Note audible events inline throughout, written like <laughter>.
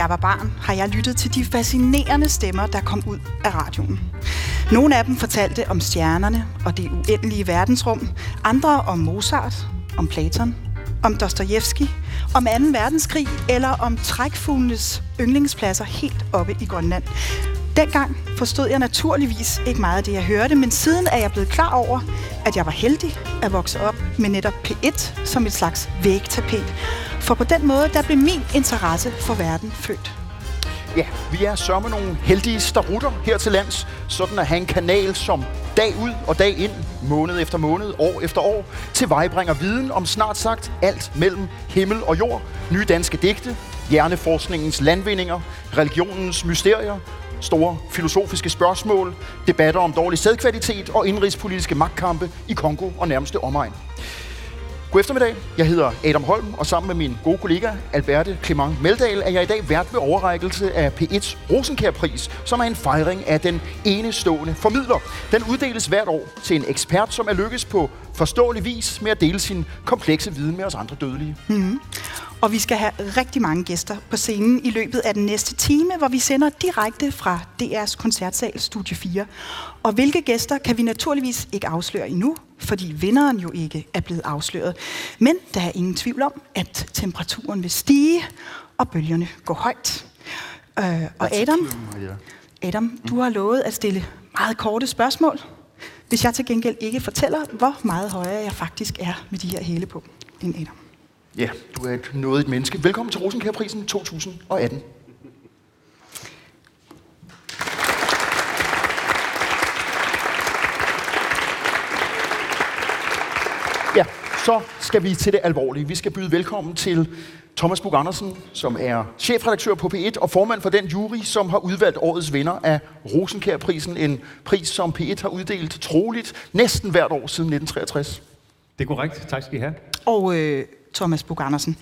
Jeg var barn, har jeg lyttet til de fascinerende stemmer, der kom ud af radioen. Nogle af dem fortalte om stjernerne og det uendelige verdensrum, andre om Mozart, om Platon, om Dostojevski, om 2. verdenskrig eller om trækfuglenes yndlingspladser helt oppe i Grønland. Dengang forstod jeg naturligvis ikke meget af det, jeg hørte, men siden er jeg blevet klar over, at jeg var heldig at vokse op med netop P1 som et slags vægtapet. For på den måde, der blev min interesse for verden født. Ja, vi er sørme nogle heldige starutter her til lands, sådan at have en kanal, som dag ud og dag ind, måned efter måned, år efter år, til vejbringer viden om snart sagt alt mellem himmel og jord, nye danske digte, hjerneforskningens landvindinger, religionens mysterier, store filosofiske spørgsmål, debatter om dårlig sædkvalitet og indrigspolitiske magtkampe i Kongo og nærmeste omegn. God eftermiddag. Jeg hedder Adam Holm, og sammen med min gode kollega Alberte Clement Meldal er jeg i dag vært ved overrækkelse af P1's Rosenkærpris, som er en fejring af den enestående formidler. Den uddeles hvert år til en ekspert, som er lykkes på forståelig vis med at dele sin komplekse viden med os andre dødelige. Mm. Og vi skal have rigtig mange gæster på scenen i løbet af den næste time, hvor vi sender direkte fra DR's koncertsal Studie 4. Og hvilke gæster kan vi naturligvis ikke afsløre endnu, fordi vinderen jo ikke er blevet afsløret. Men der er ingen tvivl om, at temperaturen vil stige, og bølgerne går højt. Øh, og Adam, Adam, du har lovet at stille meget korte spørgsmål, hvis jeg til gengæld ikke fortæller, hvor meget højere jeg faktisk er med de her hæle på end Adam. Ja, du er et nådigt menneske. Velkommen til Rosenkærprisen 2018. Ja, så skal vi til det alvorlige. Vi skal byde velkommen til Thomas Bug Andersen, som er chefredaktør på P1 og formand for den jury, som har udvalgt årets vinder af Rosenkærprisen. En pris, som P1 har uddelt troligt næsten hvert år siden 1963. Det er korrekt. Tak skal I have. Og øh, Thomas Bug Andersen,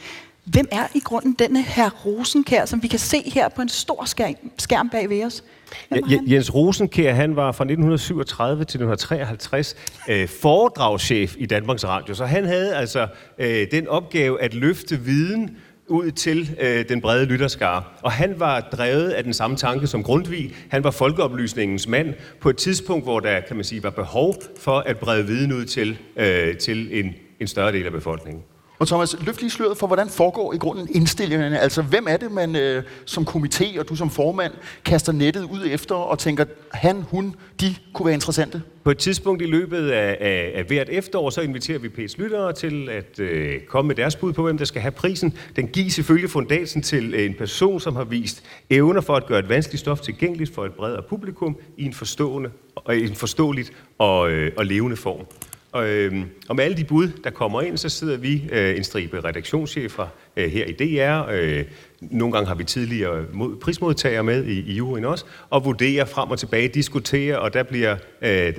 hvem er i grunden denne her Rosenkær, som vi kan se her på en stor skærm, skærm bag ved os? Ja, Jens Rosenkær, han var fra 1937 til 1953 øh, foredragschef i Danmarks Radio, så han havde altså øh, den opgave at løfte viden ud til øh, den brede lytterskare. Og han var drevet af den samme tanke som Grundtvig. Han var folkeoplysningens mand på et tidspunkt, hvor der kan man sige, var behov for at brede viden ud til, øh, til en, en større del af befolkningen. Og Thomas, løft lige sløret for, hvordan foregår i grunden indstillingerne? Altså, hvem er det, man øh, som komité og du som formand kaster nettet ud efter og tænker, han, hun, de kunne være interessante? På et tidspunkt i løbet af, af, af hvert efterår, så inviterer vi P's lyttere til at øh, komme med deres bud på, hvem der skal have prisen. Den gives selvfølgelig fundatsen til øh, en person, som har vist evner for at gøre et vanskeligt stof tilgængeligt for et bredere publikum i en, forstående, og en forståeligt og, øh, og levende form. Og, øh, og med alle de bud, der kommer ind, så sidder vi øh, en stribe redaktionschefer øh, her i DR. Øh, nogle gange har vi tidligere mod, prismodtagere med i, i juryen også, og vurderer frem og tilbage, diskuterer, og der bliver... Øh,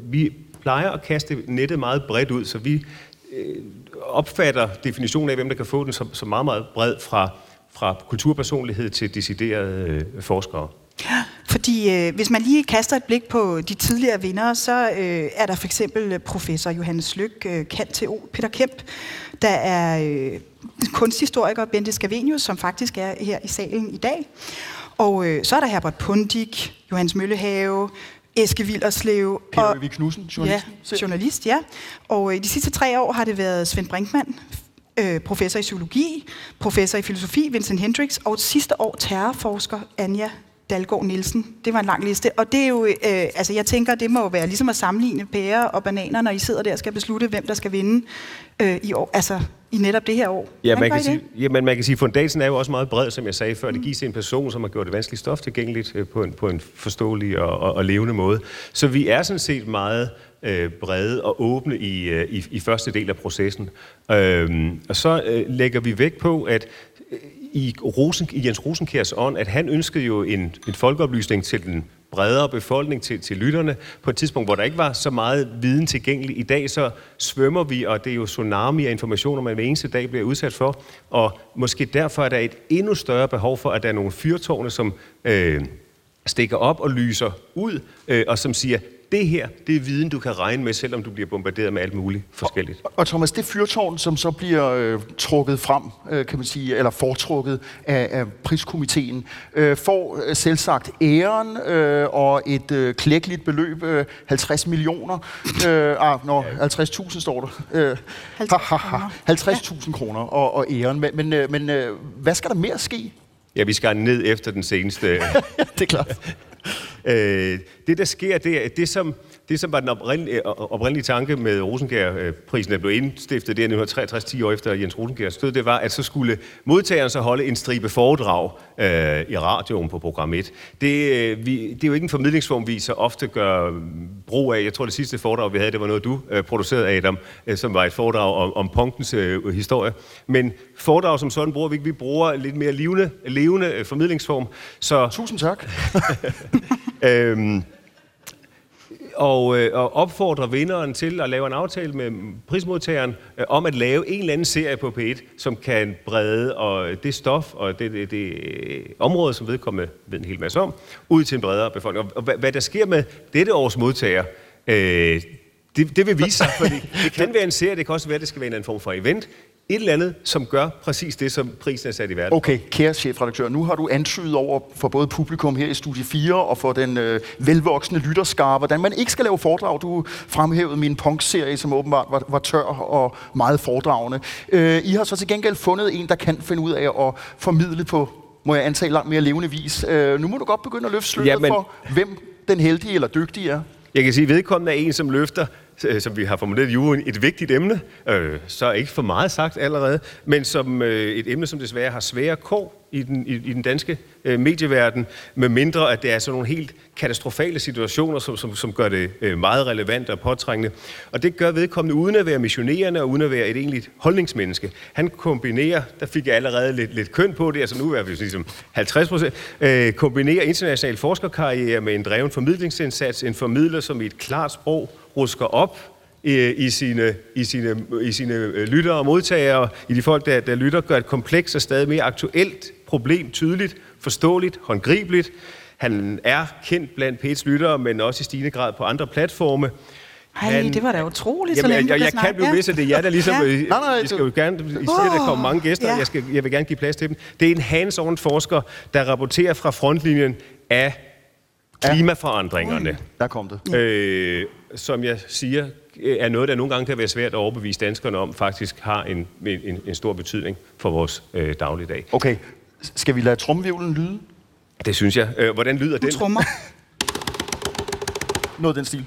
vi plejer at kaste nettet meget bredt ud, så vi øh, opfatter definitionen af, hvem der kan få den, som, som meget, meget bred fra, fra kulturpersonlighed til deciderede øh, forskere. Fordi øh, hvis man lige kaster et blik på de tidligere vindere, så øh, er der for eksempel professor Johannes Lyk, øh, KanTO, Peter Kemp, der er øh, kunsthistoriker Bente Scavenius, som faktisk er her i salen i dag. Og øh, så er der Herbert Pundik, Johannes Møllehave, Eske Villerslev. Peter og, Knudsen, journalist. Ja, journalist, ja. Og øh, de sidste tre år har det været Svend Brinkmann, øh, professor i psykologi, professor i filosofi, Vincent Hendricks, og sidste år terrorforsker Anja Dalgaard Nielsen. Det var en lang liste. Og det er jo, øh, altså jeg tænker, det må jo være ligesom at sammenligne pærer og bananer, når I sidder der og skal beslutte, hvem der skal vinde øh, i år, altså i netop det her år. Ja, man kan, sige, ja, men man kan sige, fundationen er jo også meget bred, som jeg sagde før. Det gives til en person, som har gjort det vanskeligt stof tilgængeligt øh, på, en, på en forståelig og, og, og levende måde. Så vi er sådan set meget øh, brede og åbne i, øh, i, i første del af processen. Øhm, og så øh, lægger vi vægt på, at i, Rosen, i Jens Rosenkærs ånd, at han ønskede jo en, en folkeoplysning til den bredere befolkning, til, til lytterne, på et tidspunkt, hvor der ikke var så meget viden tilgængelig. I dag så svømmer vi, og det er jo tsunami af informationer, man hver eneste dag bliver udsat for, og måske derfor er der et endnu større behov for, at der er nogle fyrtårne, som øh, stikker op og lyser ud, øh, og som siger, det her, det er viden, du kan regne med, selvom du bliver bombarderet med alt muligt forskelligt. Og, og Thomas, det fyrtårn, som så bliver øh, trukket frem, øh, kan man sige, eller foretrukket af, af priskomiteen, øh, får øh, selvsagt æren øh, og et øh, klækkeligt beløb, øh, 50 millioner, øh, ah, nå, 50.000 står der. Øh, 50.000 kroner og, og æren. Men, men, øh, men øh, hvad skal der mere ske? Ja, vi skal ned efter den seneste. <laughs> det er klart øh, det, der sker, det er det, som, det, som var den oprindelige, oprindelige tanke med Rosengær-prisen, der blev indstiftet der 1963, 10 år efter Jens Rosengærs død, det var, at så skulle modtageren så holde en stribe foredrag øh, i radioen på program 1. Det, øh, vi, det er jo ikke en formidlingsform, vi så ofte gør brug af. Jeg tror, det sidste foredrag, vi havde, det var noget, du øh, producerede, Adam, øh, som var et foredrag om, om punktens øh, historie. Men foredrag som sådan bruger vi ikke. Vi bruger lidt mere levende, levende øh, formidlingsform. Så, Tusind tak. <laughs> øhm, og, øh, og opfordrer vinderen til at lave en aftale med prismodtageren øh, om at lave en eller anden serie på P1, som kan brede og øh, det stof og det, det, det øh, område, som vedkommende ved en hel masse om, ud til en bredere befolkning. Og, og hvad, hvad der sker med dette års modtager, øh, det, det vil vise sig, fordi det kan være en serie, det kan også være, at det skal være en anden form for event et eller andet, som gør præcis det, som prisen er sat i verden. Okay, kære chefredaktør, nu har du antydet over for både publikum her i Studie 4 og for den øh, velvoksne lytterskare, hvordan man ikke skal lave foredrag. Du fremhævede min punk-serie, som åbenbart var, var tør og meget foredragende. Øh, I har så til gengæld fundet en, der kan finde ud af at formidle på, må jeg antage, langt mere levende vis. Øh, nu må du godt begynde at løfte sløret Jamen, for, hvem den heldige eller dygtige er. Jeg kan sige, at vedkommende er en, som løfter Øh, som vi har formuleret i juryen, et vigtigt emne, øh, så ikke for meget sagt allerede, men som øh, et emne, som desværre har svære kår i den, i, i den danske øh, medieverden, med mindre at det er sådan nogle helt katastrofale situationer, som, som, som gør det øh, meget relevant og påtrængende. Og det gør vedkommende uden at være missionerende og uden at være et egentligt holdningsmenneske. Han kombinerer, der fik jeg allerede lidt, lidt køn på det, altså nu er vi ligesom 50 procent, øh, kombinerer international forskerkarriere med en dreven formidlingsindsats, en formidler, som i et klart sprog rusker op øh, i, sine, i, sine, i sine øh, lyttere og modtagere, i de folk, der, der lytter, gør et kompleks og stadig mere aktuelt problem tydeligt, forståeligt, håndgribeligt. Han er kendt blandt Pets lyttere, men også i stigende grad på andre platforme. Ej, han, det var da utroligt, jamen, så længe jeg, jeg, jeg kan blive ved, at det er jer, der ligesom... ja. nej, nej, I skal jo gerne... I siger, at der kommer mange gæster, ja. jeg, skal, jeg vil gerne give plads til dem. Det er en hands-on forsker, der rapporterer fra frontlinjen af klimaforandringerne. Ja. Der kom det. Øh, som jeg siger, er noget, der nogle gange kan være svært at overbevise danskerne om, faktisk har en, en, en stor betydning for vores øh, dagligdag. Okay, skal vi lade tromvivlen lyde? Det synes jeg. Øh, hvordan lyder du den? trommer. <laughs> noget den stil.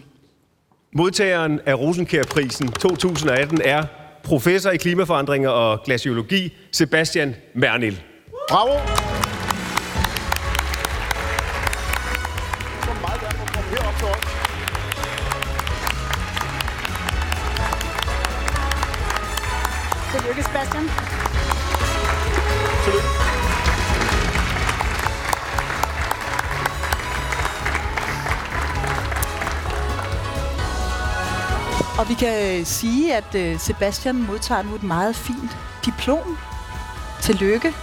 Modtageren af Rosenkær-prisen 2018 er professor i klimaforandringer og glaciologi, Sebastian Mernil. Bravo! Vi kan sige, at øh, Sebastian modtager nu et meget fint diplom. Tillykke.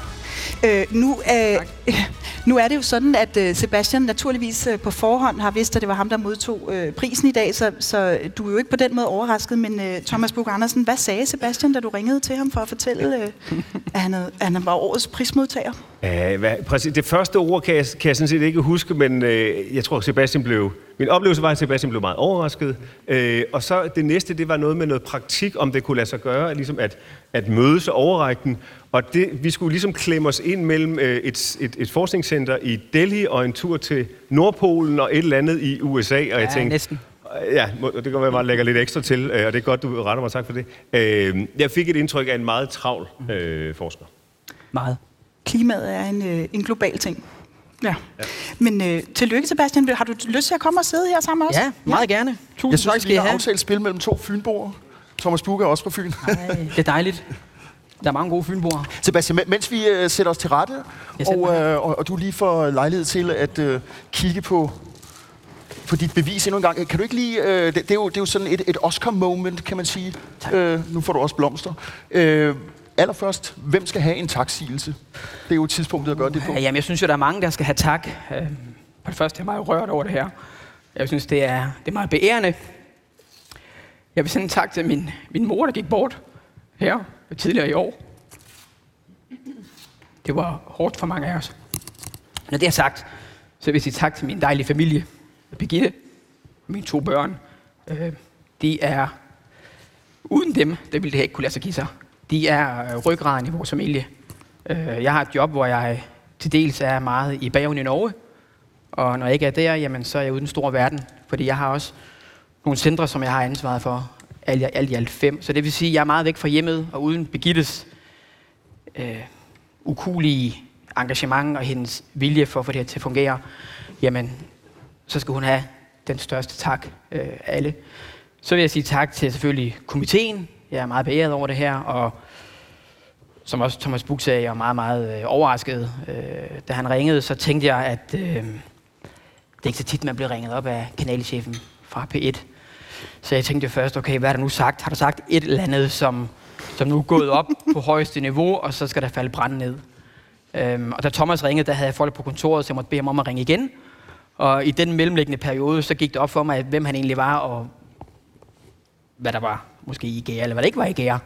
Øh, nu, øh, <laughs> nu er det jo sådan, at øh, Sebastian naturligvis øh, på forhånd har vidst, at det var ham, der modtog øh, prisen i dag, så, så du er jo ikke på den måde overrasket. Men øh, Thomas Bug Andersen, hvad sagde Sebastian, da du ringede til ham for at fortælle, øh, <laughs> at, han at han var årets prismodtager? Æh, hvad, præcis, det første ord kan jeg, kan jeg sådan set ikke huske, men øh, jeg tror, Sebastian blev... Min oplevelse var, at Sebastian blev meget overrasket. Øh, og så det næste, det var noget med noget praktik, om det kunne lade sig gøre, ligesom at, at mødes og overrække den. Og det, vi skulle ligesom klemme os ind mellem øh, et, et, et forskningscenter i Delhi og en tur til Nordpolen og et eller andet i USA. Og jeg ja, tænkte, næsten. Ja, det kan være, at man lægger lidt ekstra til, øh, og det er godt, du retter mig. Tak for det. Øh, jeg fik et indtryk af en meget travl øh, forsker. Meget. Klimaet er en, øh, en global ting. Ja. ja. Men øh, tillykke, Sebastian. Har du lyst til at komme og sidde her sammen os? Ja, meget ja. gerne. Tusind jeg synes, tak, vi har aftalt spil mellem to fynboer. Thomas Bugge er også fra Fyn. Ej, <laughs> det er dejligt. Der er mange gode fynboer. Sebastian, mens vi uh, sætter os til rette, og, uh, og, og du lige får lejlighed til at uh, kigge på, på dit bevis endnu en gang. Kan du ikke lige... Uh, det, det, er jo, det er jo sådan et, et Oscar-moment, kan man sige. Uh, nu får du også blomster. Uh, allerførst, hvem skal have en taksigelse? Det er jo tidspunktet at gøre det på. Uh, jamen, jeg synes jo, der er mange, der skal have tak. Uh, på det første er jeg meget rørt over det her. Jeg synes, det er, det er meget beærende. Jeg vil sende en tak til min, min mor, der gik bort her tidligere i år. Det var hårdt for mange af os. Når det er sagt, så vil jeg sige tak til min dejlige familie, Birgitte, mine to børn. Øh, de er, uden dem, det ville det ikke kunne lade sig give sig. De er øh, ryggraden i vores familie. Øh, jeg har et job, hvor jeg til dels er meget i Bergen i Norge, og når jeg ikke er der, jamen, så er jeg ude i den store verden, fordi jeg har også nogle centre, som jeg har ansvaret for, alt, alt i alt fem. Så det vil sige, at jeg er meget væk fra hjemmet, og uden Begittes øh, ukulige engagement og hendes vilje for at få det her til at fungere, jamen, så skal hun have den største tak øh, af alle. Så vil jeg sige tak til selvfølgelig komiteen. Jeg er meget beæret over det her, og som også Thomas Buk sagde, jeg er meget, meget øh, overrasket. Øh, da han ringede, så tænkte jeg, at øh, det er ikke så tit, man bliver ringet op af kanalchefen fra P1. Så jeg tænkte først, okay, hvad er der nu sagt? Har du sagt et eller andet, som, som nu er gået op på højeste niveau, og så skal der falde brand ned? Øhm, og da Thomas ringede, der havde jeg folk på kontoret, så jeg måtte bede ham om at ringe igen. Og i den mellemliggende periode, så gik det op for mig, hvem han egentlig var, og hvad der var måske i gære, eller hvad der ikke var i gære.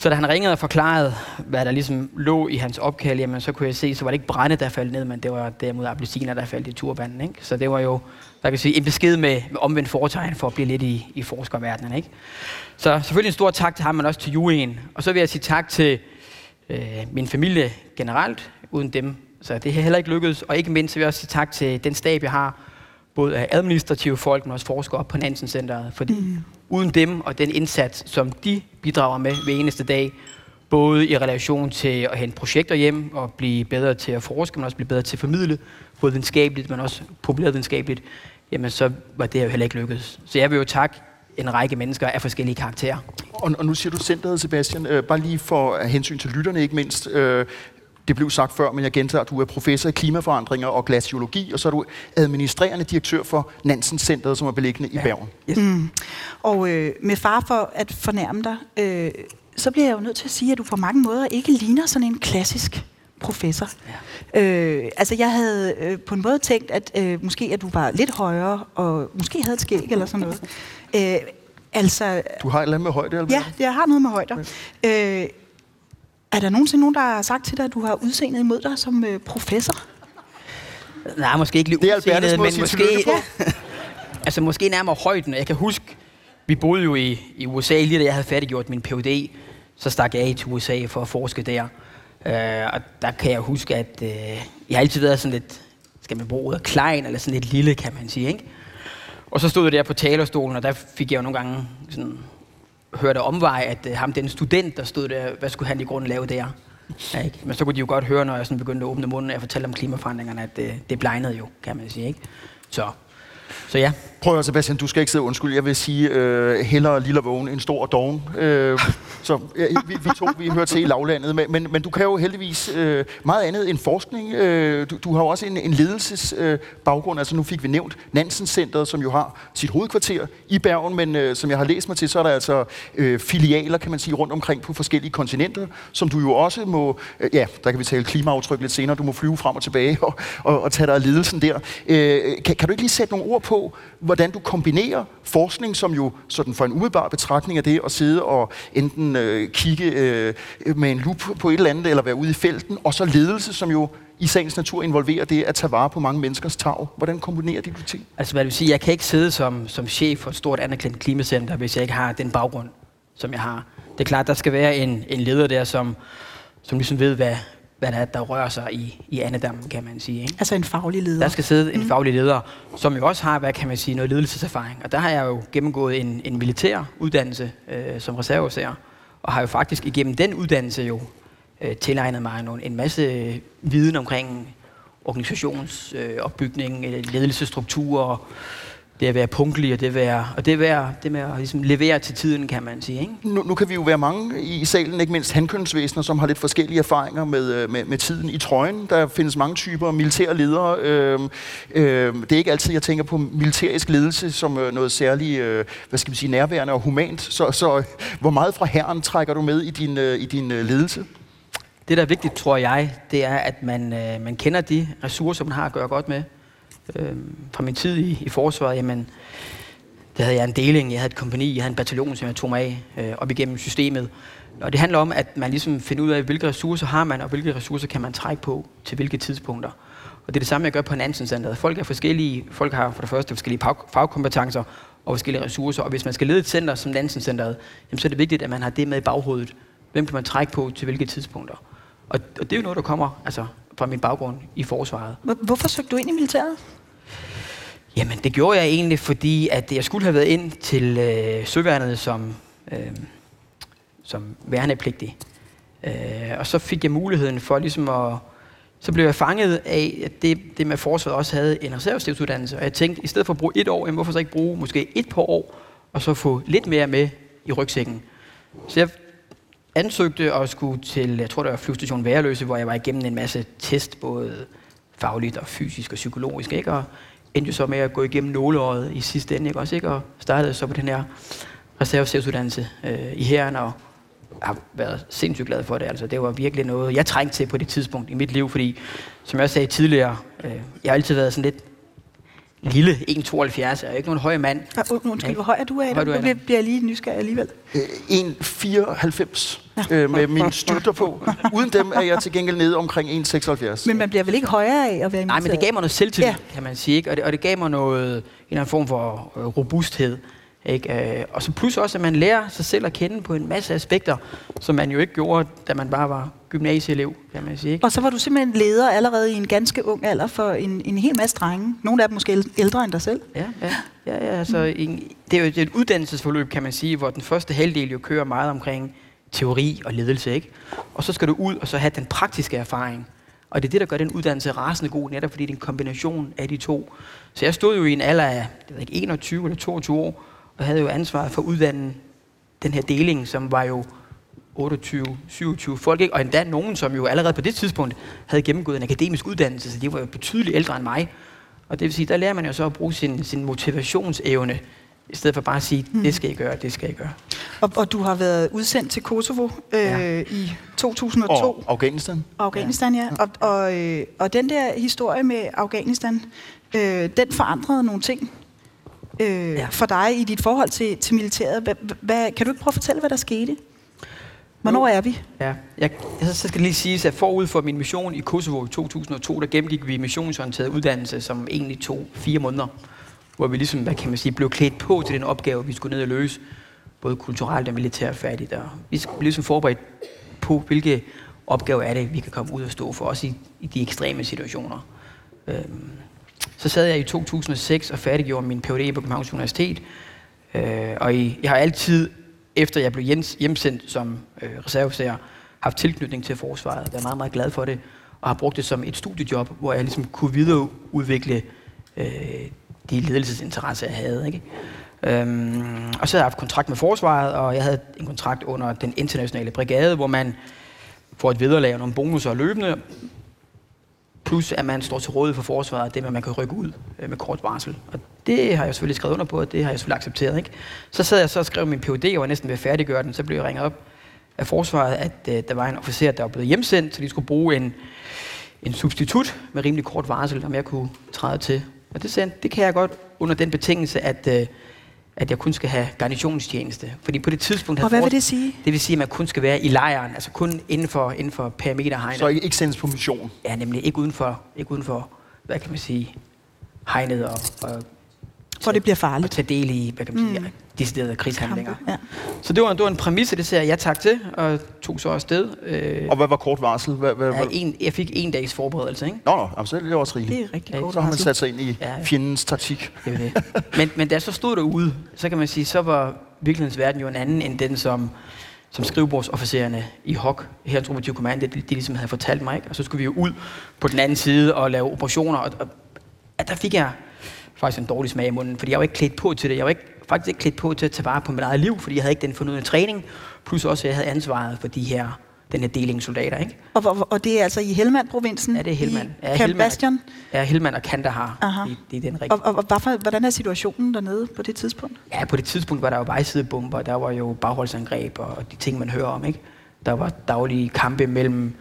Så da han ringede og forklarede, hvad der ligesom lå i hans opkald, jamen, så kunne jeg se, så var det ikke brænde, der faldt ned, men det var derimod appelsiner, der faldt i turbanden. Ikke? Så det var jo der kan sige, en besked med, med omvendt foretegn for at blive lidt i, i forskerverdenen. Ikke? Så selvfølgelig en stor tak til ham, men også til Juen. Og så vil jeg sige tak til øh, min familie generelt. Uden dem, så det har heller ikke lykkedes. Og ikke mindst vil jeg også sige tak til den stab, jeg har, både af administrative folk, men også forskere på Nansen Centeret. Fordi mm uden dem og den indsats, som de bidrager med hver eneste dag, både i relation til at hente projekter hjem og blive bedre til at forske, men også blive bedre til at formidle, både videnskabeligt, men også populærvidenskabeligt, jamen så var det jo heller ikke lykkedes. Så jeg vil jo takke en række mennesker af forskellige karakterer. Og, og nu siger du centret, Sebastian, øh, bare lige for hensyn til lytterne ikke mindst. Øh, det blev sagt før, men jeg gentager, at du er professor i klimaforandringer og glaciologi, og så er du administrerende direktør for Nansen Centeret, som er beliggende i Bergen. Yes. Mm. Og øh, med far for at fornærme dig, øh, så bliver jeg jo nødt til at sige, at du på mange måder ikke ligner sådan en klassisk professor. Ja. Øh, altså jeg havde øh, på en måde tænkt, at øh, måske at du var lidt højere, og måske havde et skæg eller sådan noget. <laughs> Øh, altså, du har et eller andet med højde, eller Ja, jeg har noget med højde. Okay. Øh, er der nogensinde nogen, der har sagt til dig, at du har udseendet imod dig som øh, professor? Nej, måske ikke lige udseendet, men måske... Ja. <laughs> altså måske nærmere højden. Jeg kan huske, vi boede jo i, i USA, lige da jeg havde færdiggjort min Ph.D., så stak jeg af til USA for at forske der. Uh, og der kan jeg huske, at uh, jeg har altid været sådan lidt, skal man bruge ordet, klein, eller sådan lidt lille, kan man sige, ikke? Og så stod jeg der på talerstolen, og der fik jeg jo nogle gange sådan, hørte omvej, at øh, ham, den student, der stod der, hvad skulle han i grunden lave der? Ja, ikke? Men så kunne de jo godt høre, når jeg sådan begyndte at åbne munden og fortælle om klimaforandringerne, at øh, det blegnede jo, kan man sige. Ikke? Så så ja. Prøv at Sebastian, du skal ikke sidde undskyld. Jeg vil sige, øh, hellere lille vågen end stor doven. Øh, <laughs> så ja, vi, vi to, vi hører til i lavlandet. Men, men, men du kan jo heldigvis øh, meget andet end forskning. Øh, du, du har jo også en, en ledelsesbaggrund. Øh, altså nu fik vi nævnt Nansen Centeret, som jo har sit hovedkvarter i Bergen. Men øh, som jeg har læst mig til, så er der altså øh, filialer, kan man sige, rundt omkring på forskellige kontinenter, som du jo også må, øh, ja, der kan vi tale klimaaftryk lidt senere, du må flyve frem og tilbage og, og, og tage dig af ledelsen der. Øh, kan, kan du ikke lige sætte nogle ord på, hvordan du kombinerer forskning, som jo sådan for en umiddelbar betragtning af det, at sidde og enten øh, kigge øh, med en lup på et eller andet, eller være ude i felten, og så ledelse, som jo i sagens natur involverer det at tage vare på mange menneskers tag. Hvordan kombinerer de to ting? Altså hvad vil sige, jeg kan ikke sidde som, som chef for et stort anerkendt klimacenter, hvis jeg ikke har den baggrund, som jeg har. Det er klart, der skal være en, en leder der, som, som ligesom ved, hvad, hvad der, er, der rører sig i, i andedammen, kan man sige. Ikke? Altså en faglig leder. Der skal sidde en mm. faglig leder, som jo også har, hvad kan man sige, noget ledelseserfaring. Og der har jeg jo gennemgået en, en militær uddannelse øh, som reserveofficer, og har jo faktisk igennem den uddannelse jo øh, tilegnet mig nogle, en masse viden omkring organisationsopbygning, øh, ledelsesstrukturer, det at være punktlig, og det, være, og det, være, det med at ligesom levere til tiden, kan man sige. Ikke? Nu, nu kan vi jo være mange i salen, ikke mindst handkønsvæsener, som har lidt forskellige erfaringer med, øh, med, med tiden i trøjen. Der findes mange typer militære ledere. Øh, øh, det er ikke altid, jeg tænker på militærisk ledelse som øh, noget særligt øh, hvad skal man sige, nærværende og humant. Så, så øh, hvor meget fra herren trækker du med i din, øh, i din øh, ledelse? Det, der er vigtigt, tror jeg, det er, at man, øh, man kender de ressourcer, man har at gøre godt med Øh, fra min tid i, i forsvaret, jamen, der havde jeg en deling, jeg havde et kompani, jeg havde en bataljon, som jeg tog mig af øh, op igennem systemet. Og det handler om, at man ligesom finder ud af, hvilke ressourcer har man, og hvilke ressourcer kan man trække på til hvilke tidspunkter. Og det er det samme, jeg gør på Nansen Center. Folk er forskellige. Folk har for det første forskellige fagkompetencer og forskellige ressourcer. Og hvis man skal lede et center som Nansen Centeret, jamen, så er det vigtigt, at man har det med i baghovedet. Hvem kan man trække på til hvilke tidspunkter? Og, og det er jo noget, der kommer altså, fra min baggrund i forsvaret. Hvorfor søgte du ind i militæret? Jamen, det gjorde jeg egentlig, fordi at jeg skulle have været ind til øh, søværnet som, øh, som værnepligtig. Øh, og så fik jeg muligheden for ligesom at... Så blev jeg fanget af, at det, det med forsvaret også havde en reservestivsuddannelse. Og jeg tænkte, i stedet for at bruge et år, jamen, hvorfor så ikke bruge måske et par år, og så få lidt mere med i rygsækken. Så jeg ansøgte og skulle til, jeg tror det var flyvestation Værløse, hvor jeg var igennem en masse test, både fagligt og fysisk og psykologisk, ikke? Og endte jo så med at gå igennem nåleåret i sidste ende, ikke? Også, ikke? Og startede så på den her reservestiftuddannelse øh, i herren, og har været sindssygt glad for det. Altså, det var virkelig noget, jeg trængte til på det tidspunkt i mit liv, fordi, som jeg sagde tidligere, øh, jeg har altid været sådan lidt lille, 1,72. Jeg er ikke nogen høj mand. Ja, undskyld, hvor høj er du af? Høj, du er bliver jeg lige nysgerrig alligevel. 1,94 ja. øh, med mine styrter på. Uden dem er jeg til gengæld nede omkring 1,76. Men man bliver vel ikke højere af at være Nej, men det gav mig noget selvtillid, ja. kan man sige. Ikke? Og, det, og det gav mig noget, en eller anden form for øh, robusthed. Ikke? Øh, og så plus også, at man lærer sig selv at kende på en masse aspekter, som man jo ikke gjorde, da man bare var gymnasieelev, kan man sige. Ikke? Og så var du simpelthen leder allerede i en ganske ung alder for en, en hel masse drenge. Nogle af dem måske ældre end dig selv. Ja, ja. ja, ja altså, en, det er jo et uddannelsesforløb, kan man sige, hvor den første halvdel jo kører meget omkring teori og ledelse. Ikke? Og så skal du ud og så have den praktiske erfaring. Og det er det, der gør den uddannelse rasende god, netop fordi det er en kombination af de to. Så jeg stod jo i en alder af jeg ved ikke, 21 eller 22 år, og havde jo ansvaret for at uddanne den her deling, som var jo 28, 27 folk, ikke? og endda nogen, som jo allerede på det tidspunkt havde gennemgået en akademisk uddannelse, så de var jo betydeligt ældre end mig. Og det vil sige, der lærer man jo så at bruge sin, sin motivationsevne, i stedet for bare at sige, det skal I gøre, det skal I gøre. Og, og du har været udsendt til Kosovo øh, ja. i 2002. Og Afghanistan. Afghanistan, ja. ja. Og, og, øh, og den der historie med Afghanistan, øh, den forandrede nogle ting øh, ja. for dig i dit forhold til, til militæret. Hva, hva, kan du ikke prøve at fortælle, hvad der skete? Hvornår er vi? Ja, jeg, så skal lige sige, at forud for min mission i Kosovo i 2002, der gennemgik vi missionsorienteret uddannelse, som egentlig tog fire måneder, hvor vi ligesom, hvad kan man sige, blev klædt på til den opgave, vi skulle ned og løse, både kulturelt og militært færdigt. Og vi blev ligesom forberedt på, hvilke opgaver er det, vi kan komme ud og stå for, også i, i de ekstreme situationer. Øhm, så sad jeg i 2006 og færdiggjorde min Ph.D. på Københavns Universitet. Øh, og i, jeg har altid, efter jeg blev hjemsendt som øh, reservesager, haft tilknytning til forsvaret. Jeg er meget, meget glad for det, og har brugt det som et studiejob, hvor jeg ligesom kunne videreudvikle øh, de ledelsesinteresser, jeg havde. Ikke? Øhm, og så havde jeg haft kontrakt med forsvaret, og jeg havde en kontrakt under den internationale brigade, hvor man får et vederlag og nogle bonusser løbende, Plus at man står til rådighed for forsvaret, det med, at man kan rykke ud øh, med kort varsel. Og det har jeg selvfølgelig skrevet under på, og det har jeg selvfølgelig accepteret. Ikke? Så sad jeg så og skrev min PhD, og var næsten ved at færdiggøre den. Så blev jeg ringet op af forsvaret, at øh, der var en officer, der var blevet hjemsendt, så de skulle bruge en, en substitut med rimelig kort varsel, om jeg kunne træde til. Og det sagde det kan jeg godt under den betingelse, at øh, at jeg kun skal have garnitionstjeneste. Fordi på det tidspunkt... Og hvad vil det sige? Det vil sige, at man kun skal være i lejren, altså kun inden for, inden for perimeterhegnet. Så ikke, ikke sendes på mission? Ja, nemlig ikke uden for, ikke uden for hvad kan man sige, hegnet og, og hvor det bliver farligt. Og tage del i, hvad kan man sige, mm. deciderede krigshandlinger. Ja. Så det var, det var en præmisse, det sagde jeg ja tak til, og tog så afsted. Øh, og hvad var kort varsel? Hvad, hvad, ja, en, jeg fik en dags forberedelse, ikke? Nå, nå, altså, det var også rigeligt. Det er rigtig ja, Så har man sat sig ind i ja, fjendens taktik. Det det. Men, men da jeg så stod derude, så kan man sige, så var virkelighedens verden jo en anden, end den, som, som skrivebordsofficererne i HOK, her Operative Command, de, de ligesom havde fortalt mig. Ikke? Og så skulle vi jo ud på den anden side og lave operationer, og, og at der fik jeg faktisk en dårlig smag i munden, fordi jeg var ikke klædt på til det. Jeg var ikke, faktisk ikke klædt på til at tage vare på mit eget liv, fordi jeg havde ikke den fornødne træning, plus også, at jeg havde ansvaret for de her den her deling soldater, ikke? Og, og, og det er altså i Helmand-provinsen? Ja, det er Helmand. I ja, Camp Bastion? Ja, Helmand og Kandahar. Aha. Det, det er den rigtige. Og, og, og hvorfor, hvordan er situationen dernede på det tidspunkt? Ja, på det tidspunkt var der jo vejsidebomber, der var jo bagholdsangreb og de ting, man hører om, ikke? Der var daglige kampe mellem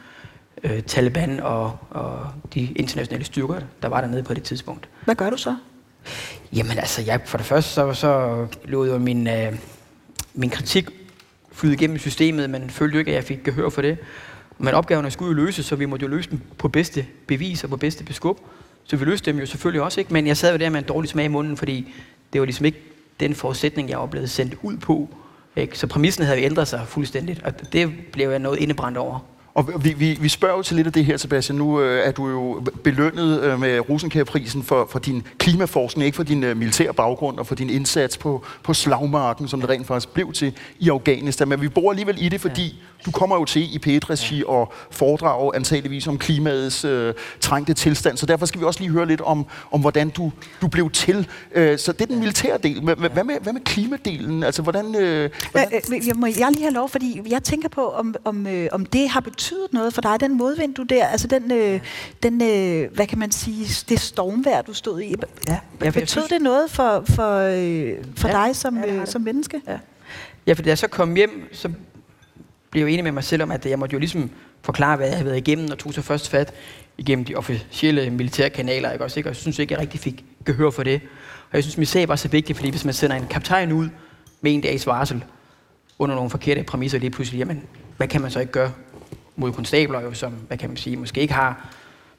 øh, Taliban og, og de internationale styrker, der var dernede på det tidspunkt. Hvad gør du så? Jamen altså, jeg, for det første så, så lå jo min, øh, min kritik flyde igennem systemet, men følte jo ikke, at jeg fik gehør for det. Men opgaverne skulle jo løses, så vi måtte jo løse dem på bedste bevis og på bedste beskub. Så vi løste dem jo selvfølgelig også ikke, men jeg sad jo der med en dårlig smag i munden, fordi det var ligesom ikke den forudsætning, jeg oplevede sendt ud på. Ikke? Så præmissen havde ændret sig fuldstændigt, og det blev jeg noget indebrændt over. Og vi, vi, vi spørger jo til lidt af det her, Sebastian. Nu øh, er du jo belønnet øh, med Rosenkjærprisen for, for din klimaforskning, ikke for din øh, militære baggrund og for din indsats på, på slagmarken, som det rent faktisk blev til i Afghanistan. Men vi bor alligevel i det, fordi. Du kommer jo til i P1-regi ja. og foredrager antageligvis om klimaets øh, trængte tilstand. Så derfor skal vi også lige høre lidt om, om hvordan du, du blev til. Øh, så det er den militære del. Hvad, hvad, med, hvad med klimadelen? Altså, hvordan, øh, hvordan? Øh, øh, jeg må jeg lige have lov, fordi jeg tænker på, om, om, øh, om det har betydet noget for dig, den modvind, du der, altså den, øh, den øh, hvad kan man sige, det stormvær, du stod i? Ja, ja betød synes... det noget for, for, øh, for ja, dig som, ja, øh, som menneske? Ja. ja, for da jeg så kom hjem, så blev jeg enig med mig selv om, at jeg måtte jo ligesom forklare, hvad jeg havde været igennem, og tog så først fat igennem de officielle militære kanaler, ikke også, ikke? og jeg synes ikke, jeg rigtig fik gehør for det. Og jeg synes, min sag var så vigtig, fordi hvis man sender en kaptajn ud med en dags varsel, under nogle forkerte præmisser lige pludselig, jamen, hvad kan man så ikke gøre? mod konstabler, jo, som hvad kan man sige, måske ikke har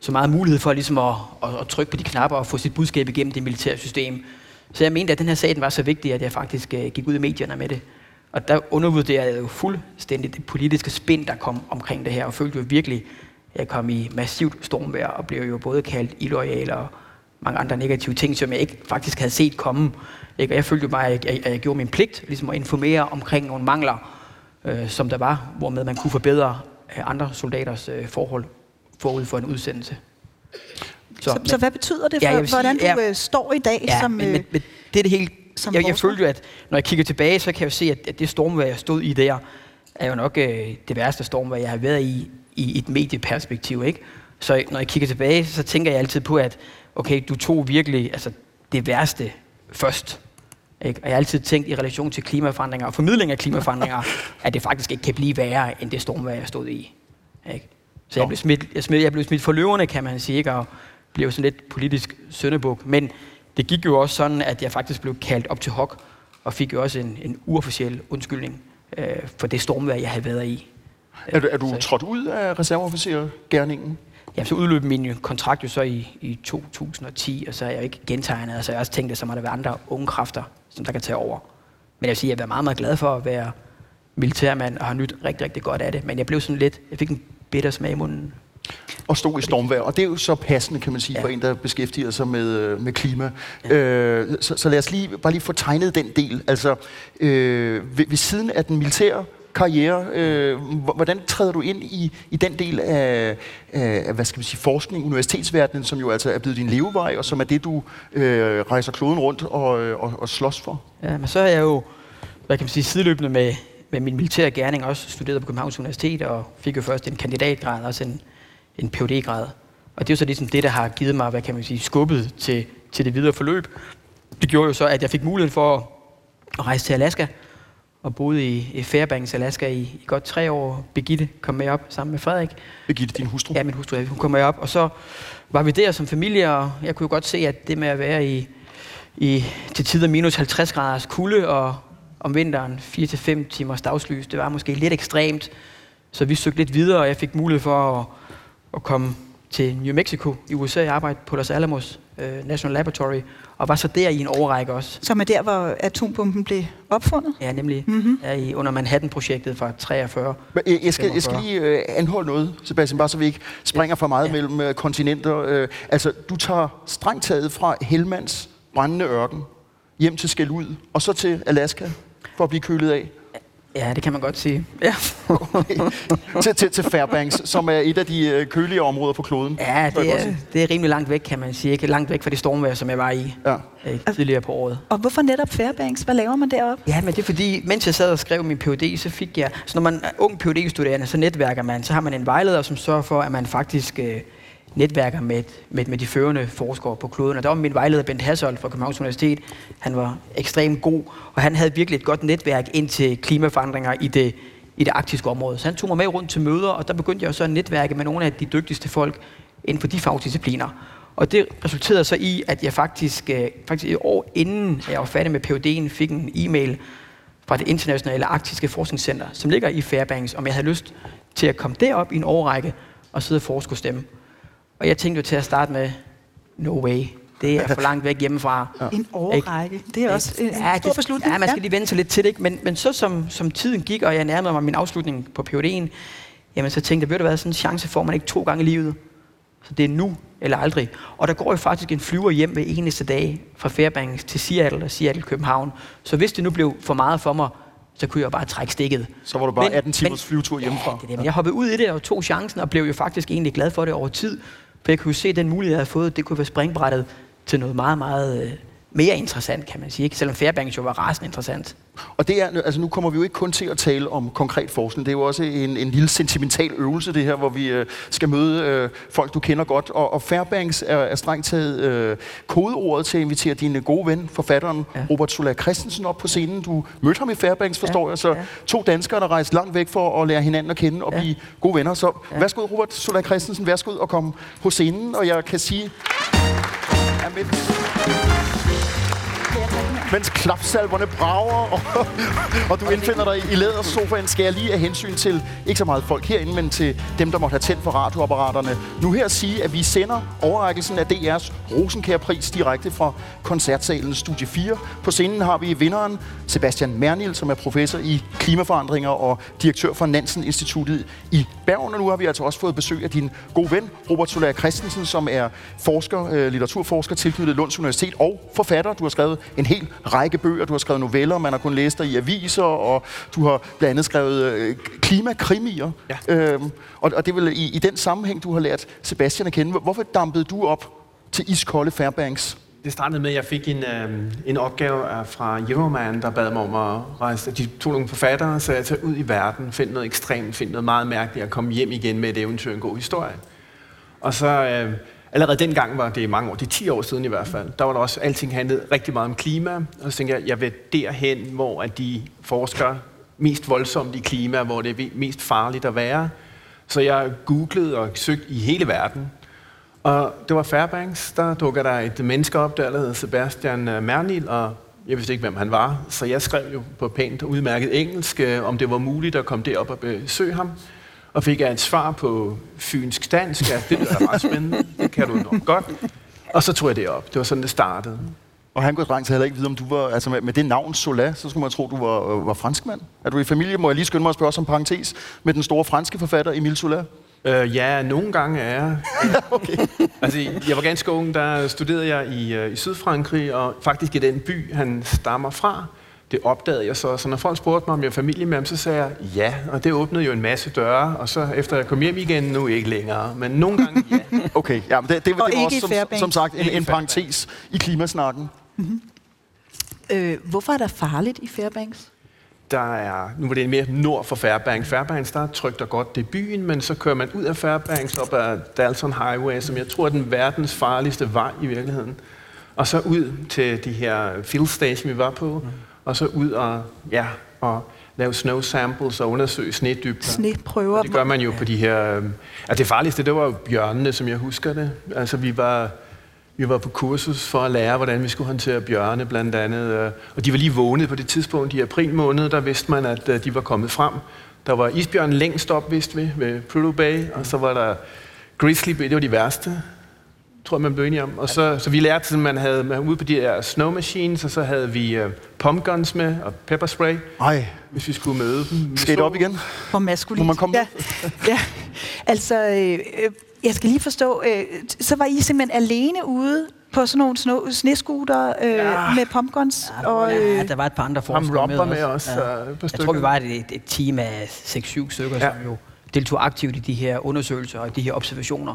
så meget mulighed for ligesom at, at, at trykke på de knapper og få sit budskab igennem det militære system. Så jeg mente, at den her sag den var så vigtig, at jeg faktisk uh, gik ud i medierne med det. Og der undervurderede jeg jo fuldstændig det politiske spind, der kom omkring det her, og følte jo virkelig, at jeg kom i massivt stormvær, og blev jo både kaldt illoyal og mange andre negative ting, som jeg ikke faktisk havde set komme. Ikke? Og jeg følte jo bare, at jeg, at jeg gjorde min pligt, ligesom at informere omkring nogle mangler, øh, som der var, hvormed man kunne forbedre andre soldaters øh, forhold forud for en udsendelse. Så, så, men, så hvad betyder det for, ja, hvordan sige, du ja, øh, står i dag? Ja, som, men, men, men det er det helt... Som jeg, jeg følte jo, at når jeg kigger tilbage, så kan jeg jo se, at, at det stormvejr, jeg stod i der, er jo nok øh, det værste stormvejr, jeg har været i, i et medieperspektiv. Ikke? Så når jeg kigger tilbage, så tænker jeg altid på, at okay, du tog virkelig altså, det værste først. Ikke? Og jeg har altid tænkt i relation til klimaforandringer og formidling af klimaforandringer, <laughs> at det faktisk ikke kan blive værre end det stormvejr, jeg stod i. Ikke? Så jeg blev, smidt, jeg, smidt, jeg blev smidt for løverne, kan man sige, ikke? og blev sådan lidt politisk søndebuk. Men det gik jo også sådan, at jeg faktisk blev kaldt op til hok, og fik jo også en, en uofficiel undskyldning øh, for det stormvejr, jeg havde været i. Er du, er du så, trådt ud af reserveofficergærningen? Jamen, så udløb min kontrakt jo så i, i 2010, og så er jeg jo ikke gentegnet. Altså, jeg har også tænkt, at så må der være andre unge kræfter, som der kan tage over. Men jeg vil sige, at jeg er meget, meget glad for at være militærmand og har nyt rigtig, rigtig godt af det. Men jeg blev sådan lidt, jeg fik en bitter smag i munden. Og stå i stormvejr. Og det er jo så passende, kan man sige, ja. for en, der beskæftiger sig med, øh, med klima. Ja. Øh, så, så lad os lige, bare lige få tegnet den del. Altså, øh, ved, ved siden af den militære karriere. Øh, hvordan træder du ind i, i den del af, af, hvad skal man sige, forskning, universitetsverdenen, som jo altså er blevet din levevej, og som er det, du øh, rejser kloden rundt og, og, og slås for? Ja, men så er jeg jo, hvad kan man sige, sideløbende med, med min militære gerning også studeret på Københavns Universitet, og fik jo først en kandidatgrad, og også en, en phd grad Og det er jo så ligesom det, der har givet mig, hvad kan man sige, skubbet til, til det videre forløb. Det gjorde jo så, at jeg fik muligheden for at rejse til Alaska, og boede i, Fairbanks, Alaska i, i godt tre år. Begitte kom med op sammen med Frederik. Begitte, din hustru? Ja, min hustru. Hun kom med op, og så var vi der som familie, og jeg kunne jo godt se, at det med at være i, i til tider minus 50 graders kulde, og om vinteren 4-5 timers dagslys, det var måske lidt ekstremt. Så vi søgte lidt videre, og jeg fik mulighed for at, at komme til New Mexico i USA. Jeg arbejdede på Los Alamos uh, National Laboratory, og var så der i en overrække også. Som er der, hvor atombomben blev opfundet? Ja, nemlig. Mm-hmm. Ja, i, under Manhattan-projektet fra 43. Men jeg, jeg, skal, jeg skal lige uh, anholde noget, Sebastian, bare så vi ikke springer for meget ja. mellem uh, kontinenter. Uh, altså, du tager strengt taget fra Helmans brændende ørken hjem til Skelud, og så til Alaska for at blive kølet af. Ja, det kan man godt sige. Ja. <laughs> til, til, til Fairbanks, som er et af de øh, kølige områder på kloden. Ja, det er, det er rimelig langt væk, kan man sige. Ikke langt væk fra det stormvejr, som jeg var i ja. øh, tidligere på året. Og hvorfor netop Fairbanks? Hvad laver man deroppe? Ja, men det er fordi, mens jeg sad og skrev min PhD, så fik jeg... Så når man er ung phd studerende så netværker man. Så har man en vejleder, som sørger for, at man faktisk... Øh, netværker med, med, med de førende forskere på kloden. Og der var min vejleder Bent Hassold fra Københavns Universitet. Han var ekstremt god, og han havde virkelig et godt netværk ind til klimaforandringer i det, i det arktiske område. Så han tog mig med rundt til møder, og der begyndte jeg jo så at netværke med nogle af de dygtigste folk inden for de fagdiscipliner. Og det resulterede så i, at jeg faktisk, øh, faktisk et år inden jeg var færdig med PhD'en, fik en e-mail fra det internationale arktiske forskningscenter, som ligger i Fairbanks, om jeg havde lyst til at komme derop i en årrække og sidde og forske hos dem. Og jeg tænkte jo til at starte med, no way, det er for langt væk hjemmefra. Ja. En årrække. Det er også en ja, stor det, beslutning. Ja, man skal lige vente sig lidt til det. Ikke? Men, men så som, som tiden gik, og jeg nærmede mig min afslutning på PhD'en, jamen så tænkte jeg, ved du hvad, sådan en chance får man ikke to gange i livet. Så det er nu eller aldrig. Og der går jo faktisk en flyver hjem hver eneste dag fra Fairbanks til Seattle og Seattle København. Så hvis det nu blev for meget for mig, så kunne jeg bare trække stikket. Så var du bare 18 timers flyvetur hjemmefra. Ja, det er det. Men jeg hoppede ud i det og tog chancen og blev jo faktisk egentlig glad for det over tid. For jeg kunne jo se, at den mulighed, jeg havde fået, det kunne være springbrættet til noget meget, meget øh, mere interessant, kan man sige. Ikke? Selvom Fairbanks jo var rasende interessant. Og det er, altså nu kommer vi jo ikke kun til at tale om konkret forskning. Det er jo også en, en lille sentimental øvelse, det her, hvor vi øh, skal møde øh, folk, du kender godt. Og, og Fairbanks er, er strengt taget øh, kodeordet til at invitere din gode ven, forfatteren ja. Robert Solar Christensen op på scenen. Du mødte ham i Fairbanks, forstår ja. jeg. Så ja. to danskere, der rejste langt væk for at lære hinanden at kende og ja. blive gode venner. Så ja. værsgo, Robert Solar Christensen, værsgo og komme på scenen. Og jeg kan sige... Ja, med mens klapsalverne brager, og, og du indfinder dig i lædersofaen, skal jeg lige af hensyn til ikke så meget folk herinde, men til dem, der måtte have tændt for radioapparaterne. Nu her sige, at vi sender overrækkelsen af DR's Rosenkærpris direkte fra koncertsalen Studie 4. På scenen har vi vinderen Sebastian Mernil, som er professor i klimaforandringer og direktør for Nansen Instituttet i Bergen. Og nu har vi altså også fået besøg af din gode ven, Robert Solær Christensen, som er forsker, øh, litteraturforsker tilknyttet Lunds Universitet og forfatter. Du har skrevet en hel række bøger, du har skrevet noveller, man har kunnet læse dig i aviser, og du har blandt andet skrevet øh, klimakrimier. Ja. Øhm, og, og det er vel i, i den sammenhæng, du har lært Sebastian at kende. Hvorfor dampede du op til iskolde Fairbanks? Det startede med, at jeg fik en, øh, en opgave fra Euroman, der bad mig om at rejse. De tog nogle forfattere, så jeg tager ud i verden, find noget ekstremt, find noget meget mærkeligt, og komme hjem igen med et eventyr, en god historie. Og så øh, allerede dengang var det mange år, det er 10 år siden i hvert fald, der var der også, alting handlede rigtig meget om klima, og så tænkte jeg, jeg vil derhen, hvor at de forsker mest voldsomt i klima, hvor det er mest farligt at være. Så jeg googlede og søgte i hele verden, og det var Fairbanks, der dukker der et menneske op, der hedder Sebastian øh, Mernil, og jeg vidste ikke, hvem han var, så jeg skrev jo på pænt og udmærket engelsk, øh, om det var muligt at komme derop og besøge ham og fik jeg et svar på fynsk dansk, at det er ret spændende, det kan du nok godt. Og så tog jeg det op. Det var sådan, det startede. Og han kunne strengt heller ikke vide, om du var, altså med, med det navn Sola, så skulle man tro, du var, øh, var franskmand. Er du i familie, må jeg lige skynde mig at spørge som parentes, med den store franske forfatter Emile Sola? Øh, ja, nogle gange er jeg. <laughs> okay. altså, jeg var ganske ung, der studerede jeg i, uh, i Sydfrankrig, og faktisk i den by, han stammer fra det opdagede jeg så. Så når folk spurgte mig, om jeg er familie med ham, så sagde jeg ja. Og det åbnede jo en masse døre. Og så efter jeg kom hjem igen, nu ikke længere. Men nogle gange ja. <laughs> Okay, ja, men det, det, det, det var også som, som sagt en, en parentes i klimasnakken. Mm-hmm. Øh, hvorfor er der farligt i Fairbanks? Der er, nu var det mere nord for Fairbanks. Fairbanks, der er trygt og godt, det er byen, men så kører man ud af Fairbanks op ad Dalton Highway, som jeg tror er den verdens farligste vej i virkeligheden. Og så ud til de her field station, vi var på. Mm og så ud og, ja, og lave snow samples og undersøge snedybder. Sneprøver. Og det gør man jo på de her... Øh, altså det farligste, det var jo bjørnene, som jeg husker det. Altså vi var, vi var på kursus for at lære, hvordan vi skulle håndtere bjørne blandt andet. Øh, og de var lige vågnet på det tidspunkt i april måned, der vidste man, at øh, de var kommet frem. Der var isbjørn længst op, vidste vi, ved Prudhoe Bay, og så var der grizzly det var de værste tror jeg, man blev enige om. Og så, så vi lærte, at man havde man ude på de her snow machines, og så havde vi uh, pump guns med og pepper spray, Ej. hvis vi skulle møde dem. Skal det op igen? Hvor maskulint. Må man komme ja. <laughs> ja. Altså, øh, jeg skal lige forstå, øh, så var I simpelthen alene ude på sådan nogle sno, sneskuter øh, ja. med pumpguns. Ja, og, øh, ja, der var et par andre forskere med, med os. Ja. Jeg tror, vi var et, et team af 6-7 stykker, ja. som jo deltog aktivt i de her undersøgelser og de her observationer.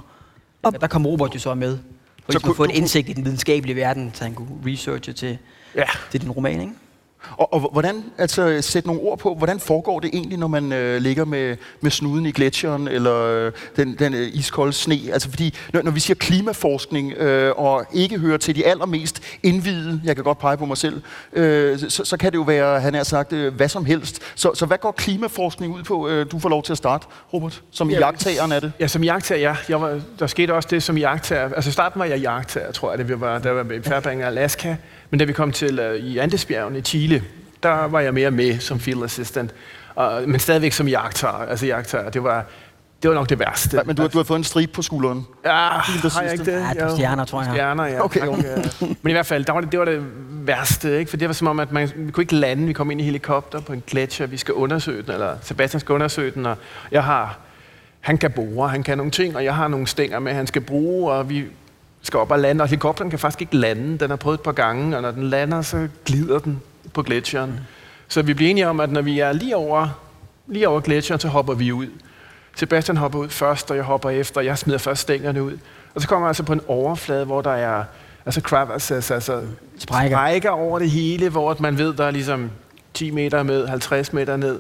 Og ja, der kom Robert jo så med. For så kunne få en indsigt i den videnskabelige verden, så han kunne researche til, ja. til din roman, ikke? Og, og hvordan, altså sætte nogle ord på, hvordan foregår det egentlig, når man øh, ligger med, med snuden i gletsjeren, eller øh, den, den øh, iskolde sne? Altså fordi, når, når vi siger klimaforskning, øh, og ikke hører til de allermest indvidede, jeg kan godt pege på mig selv, øh, så, så kan det jo være, han har sagt, øh, hvad som helst. Så, så hvad går klimaforskning ud på? Øh, du får lov til at starte, Robert, som ja, jagttageren af det. Ja, som jagttager, ja. Jeg var, der skete også det som jagttager. Altså i starten var jeg jagttager, tror jeg, det vi var, der var i Fairbanks, Alaska. Men da vi kom til uh, i Andesbjergene i Chile, der var jeg mere med som field assistant. Uh, men stadigvæk som jagttager. Altså jagttager, det var, det var nok det værste. Ja, men du, har, du har fået en stribe på skulderen. Ja, har jeg ikke det? Ja, på stjerner, tror jeg. Stjerner, ja. Okay, okay. <laughs> Men i hvert fald, der var det, det var det værste, ikke? For det var som om, at man, vi kunne ikke lande. Vi kom ind i helikopter på en gletsjer. Vi skal undersøge den, eller Sebastian skal undersøge den, og jeg har... Han kan bore, han kan nogle ting, og jeg har nogle stænger med, han skal bruge, og vi skal op og lande, og helikopteren kan faktisk ikke lande. Den har prøvet et par gange, og når den lander, så glider den på gletsjeren. Så vi bliver enige om, at når vi er lige over, lige over gletsjeren, så hopper vi ud. Sebastian hopper ud først, og jeg hopper efter, og jeg smider først stængerne ud. Og så kommer jeg altså på en overflade, hvor der er altså crevasses, altså Sprækker. sprækker over det hele, hvor man ved, der er ligesom 10 meter med, 50 meter ned.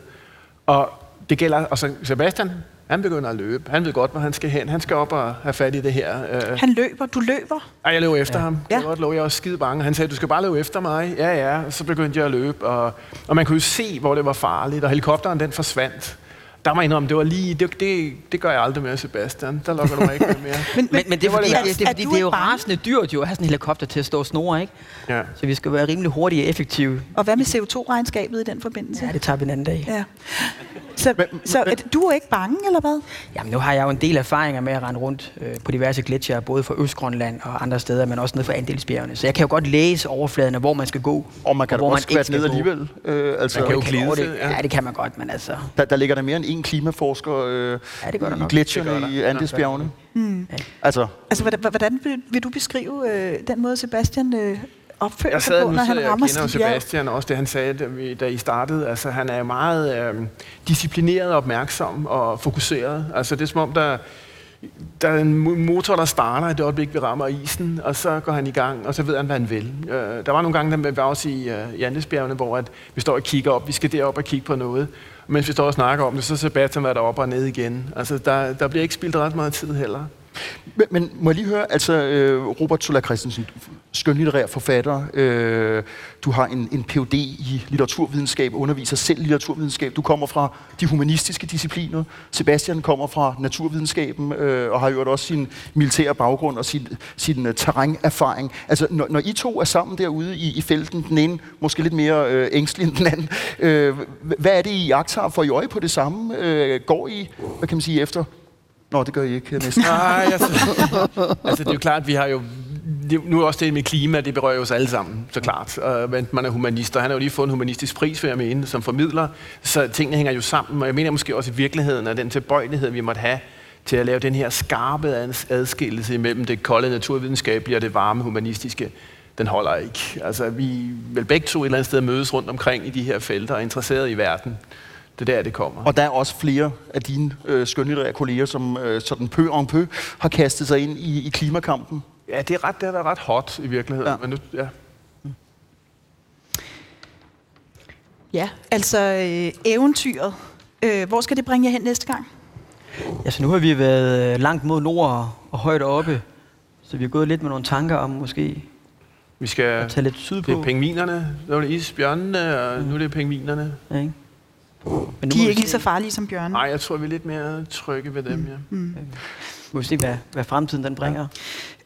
Og det gælder, og så Sebastian, han begynder at løbe. Han ved godt, hvor han skal hen. Han skal op og have fat i det her. Øh, Han løber, du løber. ej, jeg løb efter ja. ham. Ja. Jeg godt lov, jeg var skide bange. Han sagde, du skal bare løbe efter mig. Ja, ja. Og så begyndte jeg at løbe, og, og man kunne jo se, hvor det var farligt, og helikopteren den forsvandt. Der må jeg indrømme, det var lige, det, det, det gør jeg aldrig mere, Sebastian. Der lukker du mig ikke med mere. Men, Men, men det er var fordi, det det, værste. det, er, Er fordi det er jo ikke rasende dyrt jo at have sådan en helikopter til at stå og snore, ikke? Ja. Så vi skal være rimelig hurtige og effektive. og hvad med CO2-regnskabet i den forbindelse? Ja, det tager vi en anden dag. Ja. Så, så er, du er ikke bange, eller hvad? Jamen, nu har jeg jo en del erfaringer med at rende rundt øh, på diverse gletsjere, både fra Østgrønland og andre steder, men også ned fra Andelsbjergene. Så jeg kan jo godt læse overfladen hvor man skal gå. Og man kan da hvor også skvatte skal ned gå. alligevel. Øh, altså, Man kan jo glide ja. Ja, det kan man godt, men altså... der, der ligger der mere end en klimaforsker øh, Ja, det gør der i gletsjerne i Andesbjergene. Mm. Altså, Altså, hvordan, hvordan vil, vil du beskrive øh, den måde, Sebastian øh, opfører Jeg sig på, nu, når han jeg rammer kender sit bjerg? Sebastian, også det han sagde, da, vi, da I startede. Altså, han er meget øh, disciplineret, opmærksom og fokuseret. Altså, det er som om, der, der er en mo- motor, der starter i det øjeblik, vi rammer isen, og så går han i gang, og så ved han, hvad han vil. Øh, der var nogle gange, der var også i, øh, i Andesbjergene, hvor at vi står og kigger op. Vi skal derop og kigge på noget. Mens vi står og snakker om det, så er Sebastian været deroppe og ned igen. Altså, der, der bliver ikke spildt ret meget tid heller men, men må jeg lige høre, altså øh, Robert Solar Christensen, skønlitterær forfatter, øh, du har en, en Ph.D. i litteraturvidenskab, underviser selv litteraturvidenskab, du kommer fra de humanistiske discipliner, Sebastian kommer fra naturvidenskaben, øh, og har jo også sin militære baggrund og sin, sin uh, terrænerfaring. Altså, når, når I to er sammen derude i, i felten, den ene måske lidt mere øh, ængstelig end den anden, øh, hvad er det, I jagter? Får I øje på det samme? Øh, går I, hvad kan man sige, efter Nå, det gør I ikke næsten. <laughs> Nej, altså, altså det er jo klart, at vi har jo... Det, nu er også det med klima, det berører os alle sammen, så klart. Uh, men man er humanist, og han har jo lige fået en humanistisk pris, vil jeg mene, som formidler. Så tingene hænger jo sammen, og jeg mener måske også i virkeligheden, at den tilbøjelighed, vi måtte have til at lave den her skarpe adskillelse imellem det kolde naturvidenskabelige og det varme humanistiske, den holder ikke. Altså, vi vil begge to et eller andet sted mødes rundt omkring i de her felter og er interesseret i verden. Det er der, det kommer. Og der er også flere af dine øh, skønlitterære kolleger, som øh, sådan peu en peu har kastet sig ind i, i klimakampen. Ja, det, er ret, det har været ret hot i virkeligheden. Ja. Ja. Men nu, ja. Ja, altså øh, eventyret. Øh, hvor skal det bringe jer hen næste gang? Altså, nu har vi været øh, langt mod nord og- højt oppe, så vi har gået lidt med nogle tanker om måske Vi skal... at tage lidt Det sydpå. er pingvinerne, så var det isbjørnene, og nu er det pingvinerne. Ja, ikke? Men nu De er ikke lige så farlige som bjørne. Nej, jeg tror, vi er lidt mere trygge ved dem, ja. Må vi se, hvad, hvad fremtiden den bringer.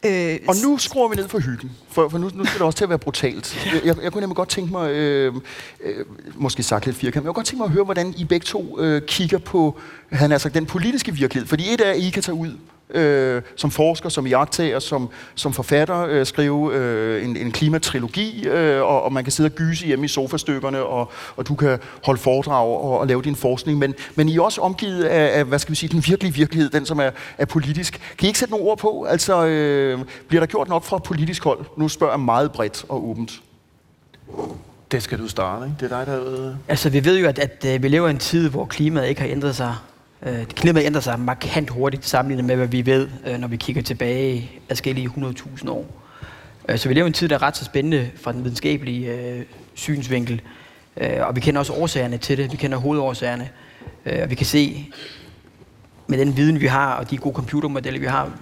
Øh, Og nu skruer vi ned for hyggen, for, for nu, nu skal det også til at være brutalt. Jeg, jeg, jeg kunne nemlig godt tænke mig, øh, øh, måske sagt lidt firkant, men jeg kunne godt tænke mig at høre, hvordan I begge to øh, kigger på han har sagt, den politiske virkelighed. Fordi et er, at I kan tage ud øh, som forsker, som jagttager, som, som forfatter, øh, skrive øh, en, en klimatrilogi, øh, og, og man kan sidde og gyse hjemme i sofastykkerne, og, og du kan holde foredrag og, og lave din forskning. Men, men I er også omgivet af, af, hvad skal vi sige, den virkelige virkelighed, den som er, er politisk. Kan I ikke sætte nogle ord på? Altså, øh, bliver der gjort nok fra politisk hold? Nu spørger jeg meget bredt og åbent. Det skal du starte, ikke? Det er dig, der ved... Altså, vi ved jo, at, at øh, vi lever i en tid, hvor klimaet ikke har ændret sig. Øh, klimaet ændrer sig markant hurtigt sammenlignet med, hvad vi ved, øh, når vi kigger tilbage adskillige 100.000 år. Øh, så vi lever i en tid, der er ret så spændende fra den videnskabelige øh, synsvinkel. Øh, og vi kender også årsagerne til det. Vi kender hovedårsagerne. Øh, og vi kan se, med den viden, vi har, og de gode computermodeller, vi har,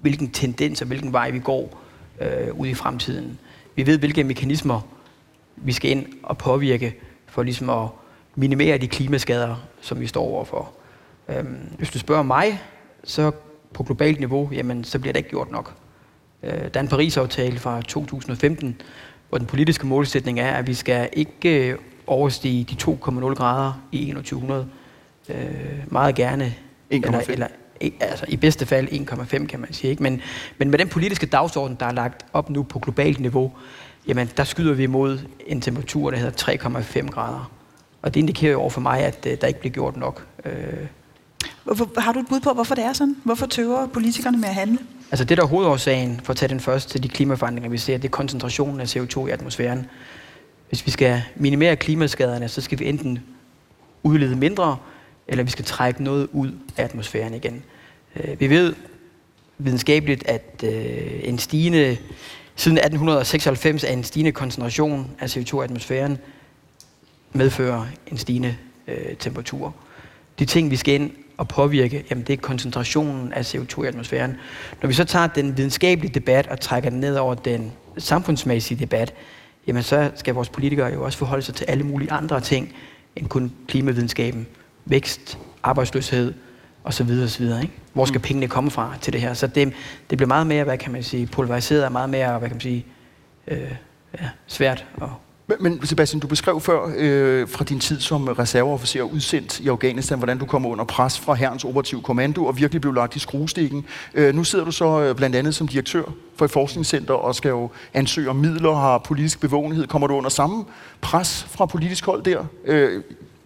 hvilken tendens og hvilken vej vi går øh, ud i fremtiden. Vi ved, hvilke mekanismer vi skal ind og påvirke for ligesom at minimere de klimaskader, som vi står overfor. Øhm, hvis du spørger mig, så på globalt niveau, jamen, så bliver det ikke gjort nok. Øh, der er en Paris-aftale fra 2015, hvor den politiske målsætning er, at vi skal ikke overstige de 2,0 grader i 2100. Øh, meget gerne. 1,5. Eller, eller, altså i bedste fald 1,5 kan man sige. Ikke? Men, men med den politiske dagsorden, der er lagt op nu på globalt niveau, jamen der skyder vi imod en temperatur, der hedder 3,5 grader. Og det indikerer jo over for mig, at uh, der ikke bliver gjort nok. Uh, Hvorfor, har du et bud på, hvorfor det er sådan? Hvorfor tøver politikerne med at handle? altså det, der er hovedårsagen, for at tage den første til de klimaforandringer, vi ser, det er koncentrationen af CO2 i atmosfæren. Hvis vi skal minimere klimaskaderne, så skal vi enten udlede mindre, eller vi skal trække noget ud af atmosfæren igen. Øh, vi ved videnskabeligt, at øh, en stigende, siden 1896 er en stigende koncentration af CO2 i atmosfæren medfører en stigende øh, temperatur. De ting, vi skal ind og påvirke, jamen det er koncentrationen af CO2 i atmosfæren. Når vi så tager den videnskabelige debat og trækker den ned over den samfundsmæssige debat, jamen så skal vores politikere jo også forholde sig til alle mulige andre ting end kun klimavidenskaben, vækst, arbejdsløshed osv. osv. Ikke? Hvor skal pengene komme fra til det her? Så det, det bliver meget mere, hvad kan man sige, pulveriseret og meget mere, hvad kan man sige, øh, ja, svært at Men, men Sebastian, du beskrev før øh, fra din tid som reserveofficer udsendt i Afghanistan, hvordan du kom under pres fra herrens operativ kommando og virkelig blev lagt i skruestikken. Øh, nu sidder du så øh, blandt andet som direktør for et forskningscenter og skal jo ansøge om midler, har politisk bevågenhed. Kommer du under samme pres fra politisk hold der? Øh,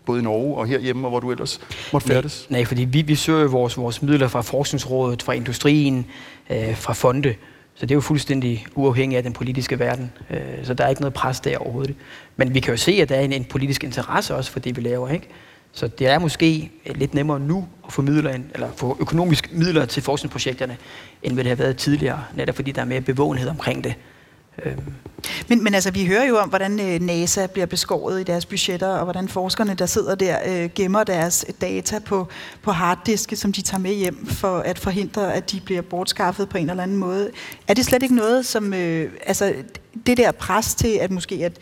både i Norge og herhjemme, og hvor du ellers måtte færdes? Nej, fordi vi, vi søger vores, vores midler fra forskningsrådet, fra industrien, øh, fra fonde. Så det er jo fuldstændig uafhængigt af den politiske verden. Øh, så der er ikke noget pres der overhovedet. Men vi kan jo se, at der er en, en politisk interesse også for det, vi laver. Ikke? Så det er måske øh, lidt nemmere nu at få, midler ind, eller få økonomiske midler til forskningsprojekterne, end hvad det har været tidligere, netop fordi der er mere bevågenhed omkring det. Øhm, Men, men altså, vi hører jo om, hvordan øh, NASA bliver beskåret i deres budgetter, og hvordan forskerne, der sidder der, øh, gemmer deres data på, på harddiske, som de tager med hjem for at forhindre, at de bliver bortskaffet på en eller anden måde. Er det slet ikke noget, som... Øh, altså, det der pres til at måske at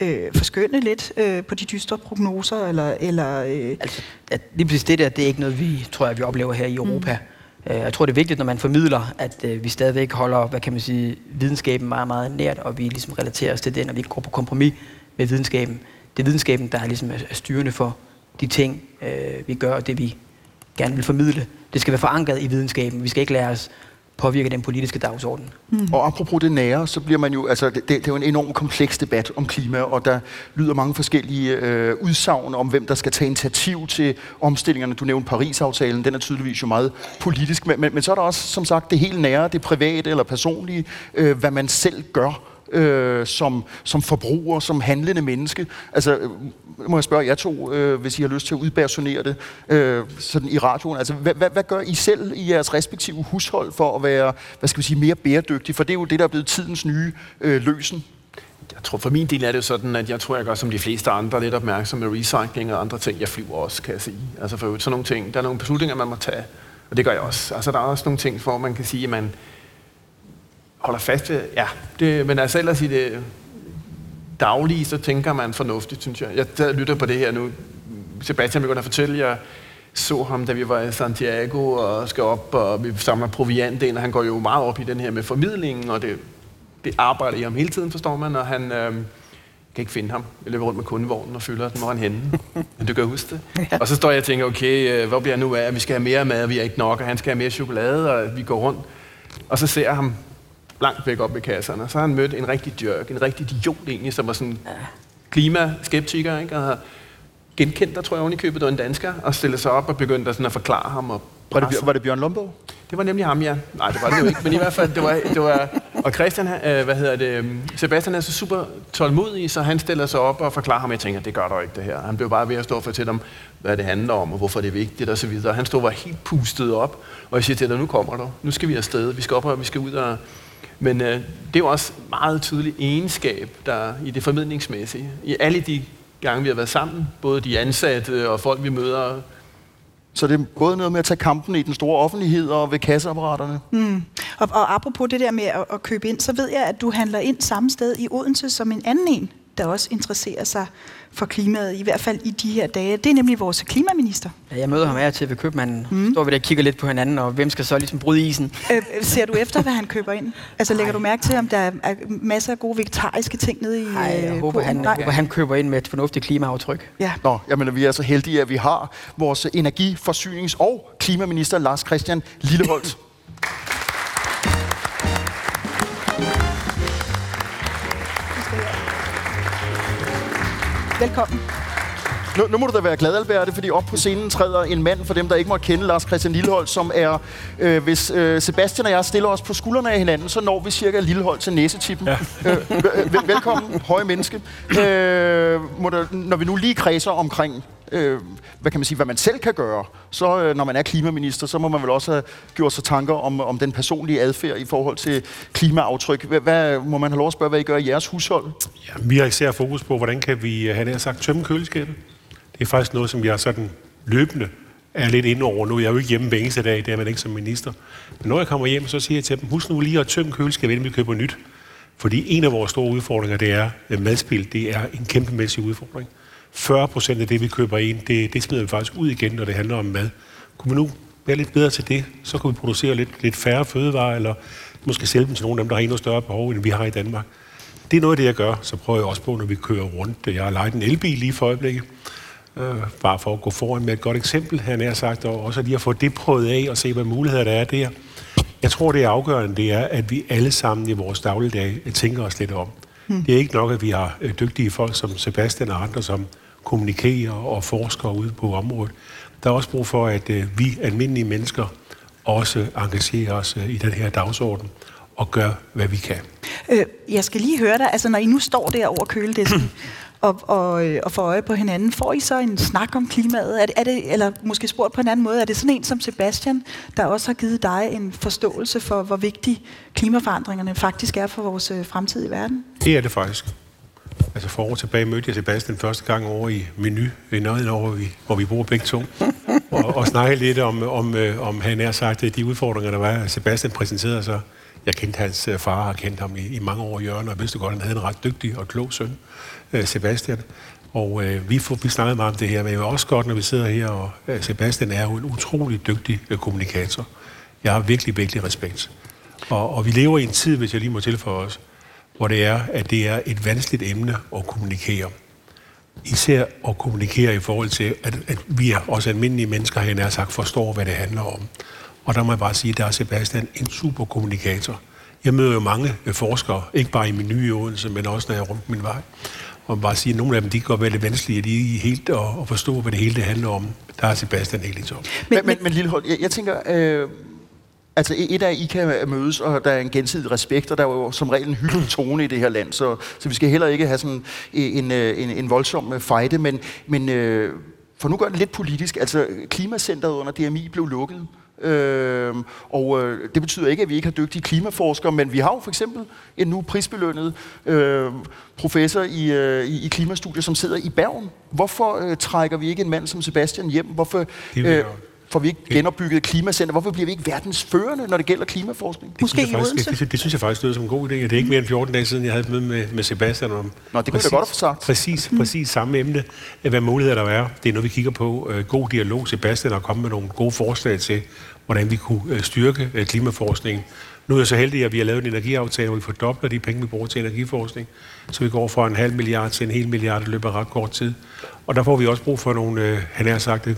øh, forskønne lidt øh, på de dystre prognoser, eller... eller øh, altså, at lige præcis det der, det er ikke noget, vi tror jeg, vi oplever her i Europa. Mm. Øh, jeg tror, det er vigtigt, når man formidler, at øh, vi stadigvæk holder, hvad kan man sige, videnskaben meget, meget nært, og vi ligesom relaterer os til den, og vi ikke går på kompromis med videnskaben. Det er videnskaben, der er, ligesom er styrende for de ting, øh, vi gør, og det vi gerne vil formidle. Det skal være forankret i videnskaben. Vi skal ikke lade os påvirke den politiske dagsorden. Mm. Og apropos det nære, så bliver man jo, altså det, det er jo en enorm kompleks debat om klima, og der lyder mange forskellige øh, udsagn om, hvem der skal tage initiativ til omstillingerne. Du nævnte Paris-aftalen, den er tydeligvis jo meget politisk, men, men, men så er der også, som sagt, det helt nære, det private eller personlige, øh, hvad man selv gør øh, som, som forbruger, som handlende menneske. Altså, øh, må jeg spørge jer to, øh, hvis I har lyst til at udpersonere det øh, sådan i radioen. Altså, hvad, hvad, hvad gør I selv i jeres respektive hushold for at være, hvad skal vi sige, mere bæredygtig? For det er jo det, der er blevet tidens nye øh, løsen. Jeg tror for min del er det jo sådan, at jeg tror, jeg gør som de fleste andre lidt opmærksom med recycling og andre ting. Jeg flyver også, kan jeg sige. Altså for sådan nogle ting. Der er nogle beslutninger, man må tage, og det gør jeg også. Altså der er også nogle ting, hvor man kan sige, at man holder fast ved, ja, det, men altså ellers i det daglige, så tænker man fornuftigt, synes jeg. Jeg der lytter på det her nu. Sebastian begynder at fortælle, jeg så ham, da vi var i Santiago og skal op, og vi samler proviant ind, og han går jo meget op i den her med formidlingen, og det, det arbejder i ham hele tiden, forstår man, og han øh, kan ikke finde ham. Jeg løber rundt med kundevognen og fylder den, hvor han henne. Men <laughs> du kan huske det. Ja. Og så står jeg og tænker, okay, øh, hvor bliver jeg nu af? Vi skal have mere mad, vi er ikke nok, og han skal have mere chokolade, og vi går rundt. Og så ser jeg ham langt væk op ved kasserne. Så har han mødt en rigtig jerk, en rigtig idiot egentlig, som var sådan klimaskeptiker, ikke? og genkendt der, tror jeg, oven i købet, var en dansker, og stillede sig op og begyndte sådan at forklare ham. Og var, det, var det Bjørn Lomborg? Det var nemlig ham, ja. Nej, det var det jo ikke, men i hvert fald, det var... Det var og Christian, øh, hvad hedder det, Sebastian er så super tålmodig, så han stiller sig op og forklarer ham, jeg tænker, det gør der ikke det her. Han blev bare ved at stå og fortælle om, hvad det handler om, og hvorfor det er vigtigt, og så videre. Han stod var helt pustet op, og jeg siger til dig, nu kommer du, nu skal vi afsted, vi skal op, og vi skal ud og... Men øh, det er jo også meget tydeligt egenskab, der i det formidlingsmæssige, i alle de gange, vi har været sammen. Både de ansatte og folk, vi møder. Så det er både noget med at tage kampen i den store offentlighed og ved kasseapparaterne. Mm. Og, og apropos det der med at, at købe ind, så ved jeg, at du handler ind samme sted i Odense som en anden en, der også interesserer sig for klimaet, i hvert fald i de her dage. Det er nemlig vores klimaminister. Ja, jeg møder ham her til ved købmanden. Mm. Står vi der og kigger lidt på hinanden, og hvem skal så ligesom bryde isen? Øh, ser du efter, hvad han køber ind? Altså lægger du mærke til, om der er masser af gode vegetariske ting nede i Nej, jeg øh, håber, han, Nej. håber, han køber ind med et fornuftigt klimaaftryk. Ja. Nå, jamen, vi er så heldige, at vi har vores energi-, forsynings- og klimaminister Lars Christian Lilleholdt. Velkommen. Nu, nu må du da være glad, Alberte, fordi op på scenen træder en mand, for dem, der ikke må kende Lars Christian Lillehold, som er, øh, hvis øh, Sebastian og jeg stiller os på skuldrene af hinanden, så når vi cirka Lillehold til næsetippen. Ja. Øh, vel, velkommen, høje menneske. Øh, må der, når vi nu lige kredser omkring, øh, hvad kan man sige, hvad man selv kan gøre, så øh, når man er klimaminister, så må man vel også have gjort sig tanker om, om den personlige adfærd i forhold til klimaaftryk. Hvad, hvad, må man have lov at spørge, hvad I gør i jeres hushold? Ja, vi har især fokus på, hvordan kan vi, øh, have sagt, tømme køleskabet. Det er faktisk noget, som jeg sådan løbende er lidt inde over nu. Jeg er jo ikke hjemme hver eneste dag, det er man ikke som minister. Men når jeg kommer hjem, så siger jeg til dem, husk nu lige at tømme køleskabet, inden vi køber nyt. Fordi en af vores store udfordringer, det er øh, madspil. Det er en kæmpemæssig udfordring. 40 procent af det, vi køber ind, det, det smider vi faktisk ud igen, når det handler om mad. Kunne vi nu være lidt bedre til det, så kunne vi producere lidt, lidt færre fødevarer, eller måske sælge dem til nogle af dem, der har endnu større behov, end vi har i Danmark. Det er noget af det, jeg gør. Så prøver jeg også på, når vi kører rundt. Jeg har lejet en elbil lige for øjeblikket. Øh, bare for at gå foran med et godt eksempel, han er sagt, og også lige at få det prøvet af og se, hvad muligheder der er der. Jeg tror, det er afgørende, det er, at vi alle sammen i vores dagligdag tænker os lidt om. Hmm. Det er ikke nok, at vi har øh, dygtige folk som Sebastian og andre, som kommunikerer og forsker ude på området. Der er også brug for, at øh, vi almindelige mennesker også engagerer os øh, i den her dagsorden og gør, hvad vi kan. Øh, jeg skal lige høre dig, altså når I nu står der over køledisken <clears throat> og, og, øh, og får øje på hinanden, får I så en snak om klimaet? Er det, er det, eller måske spurgt på en anden måde, er det sådan en som Sebastian, der også har givet dig en forståelse for, hvor vigtig klimaforandringerne faktisk er for vores øh, fremtid i verden? Det er det faktisk. Altså for år tilbage mødte jeg Sebastian første gang over i Menu, i nærheden over, hvor vi, hvor vi bor begge to, <laughs> og, og snakkede lidt om, om, øh, om han er sagt, de udfordringer, der var. Sebastian præsenterede sig. Jeg kendte hans far og kendte ham i, i mange år i Jørgen, og vidste godt, at han havde en ret dygtig og klog søn, øh, Sebastian. Og øh, vi, får, vi snakker meget om det her, men det er også godt, når vi sidder her, og øh, Sebastian er jo en utrolig dygtig øh, kommunikator. Jeg har virkelig, virkelig respekt. Og, og vi lever i en tid, hvis jeg lige må tilføje os, hvor det er, at det er et vanskeligt emne at kommunikere. Især at kommunikere i forhold til, at, at vi er også almindelige mennesker, han har sagt, forstår, hvad det handler om. Og der må jeg bare sige, at der er Sebastian en super kommunikator. Jeg møder jo mange øh, forskere, ikke bare i min nye Odense, men også når jeg er rundt min vej. Og bare sige, at nogle af dem, de kan godt være lidt vanskelige lige helt at, at forstå, hvad det hele det handler om. Der er Sebastian helt i top. Men, men, men, men Lillehold, jeg, jeg tænker, øh, altså et af, I kan mødes, og der er en gensidig respekt, og der er jo som regel en hyggelig tone i det her land, så, så vi skal heller ikke have sådan en, en, en voldsom fejde, men, men øh, for nu gør det lidt politisk, altså klimacenteret under DMI blev lukket, Øh, og øh, det betyder ikke, at vi ikke har dygtige klimaforskere, men vi har jo for eksempel en nu prisbelønnet øh, professor i, øh, i, i klimastudier, som sidder i Bergen. Hvorfor øh, trækker vi ikke en mand som Sebastian hjem? Hvorfor øh, får vi ikke genopbygget et klimacenter? Hvorfor bliver vi ikke verdensførende, når det gælder klimaforskning? Det Måske i Odense? Det, det, det synes jeg faktisk lyder som en god idé. Det er ikke mere end 14 dage siden, jeg havde et møde med, med Sebastian om Nå, det kunne præcis, godt have sagt. Præcis, præcis samme emne. Hvad muligheder der er. Det er noget, vi kigger på. God dialog. Sebastian har kommet med nogle gode forslag til, hvordan vi kunne styrke klimaforskningen. Nu er jeg så heldig, at vi har lavet en energiaftale, hvor vi fordobler de penge, vi bruger til energiforskning. Så vi går fra en halv milliard til en hel milliard i løbet af ret kort tid. Og der får vi også brug for nogle, han har sagt det,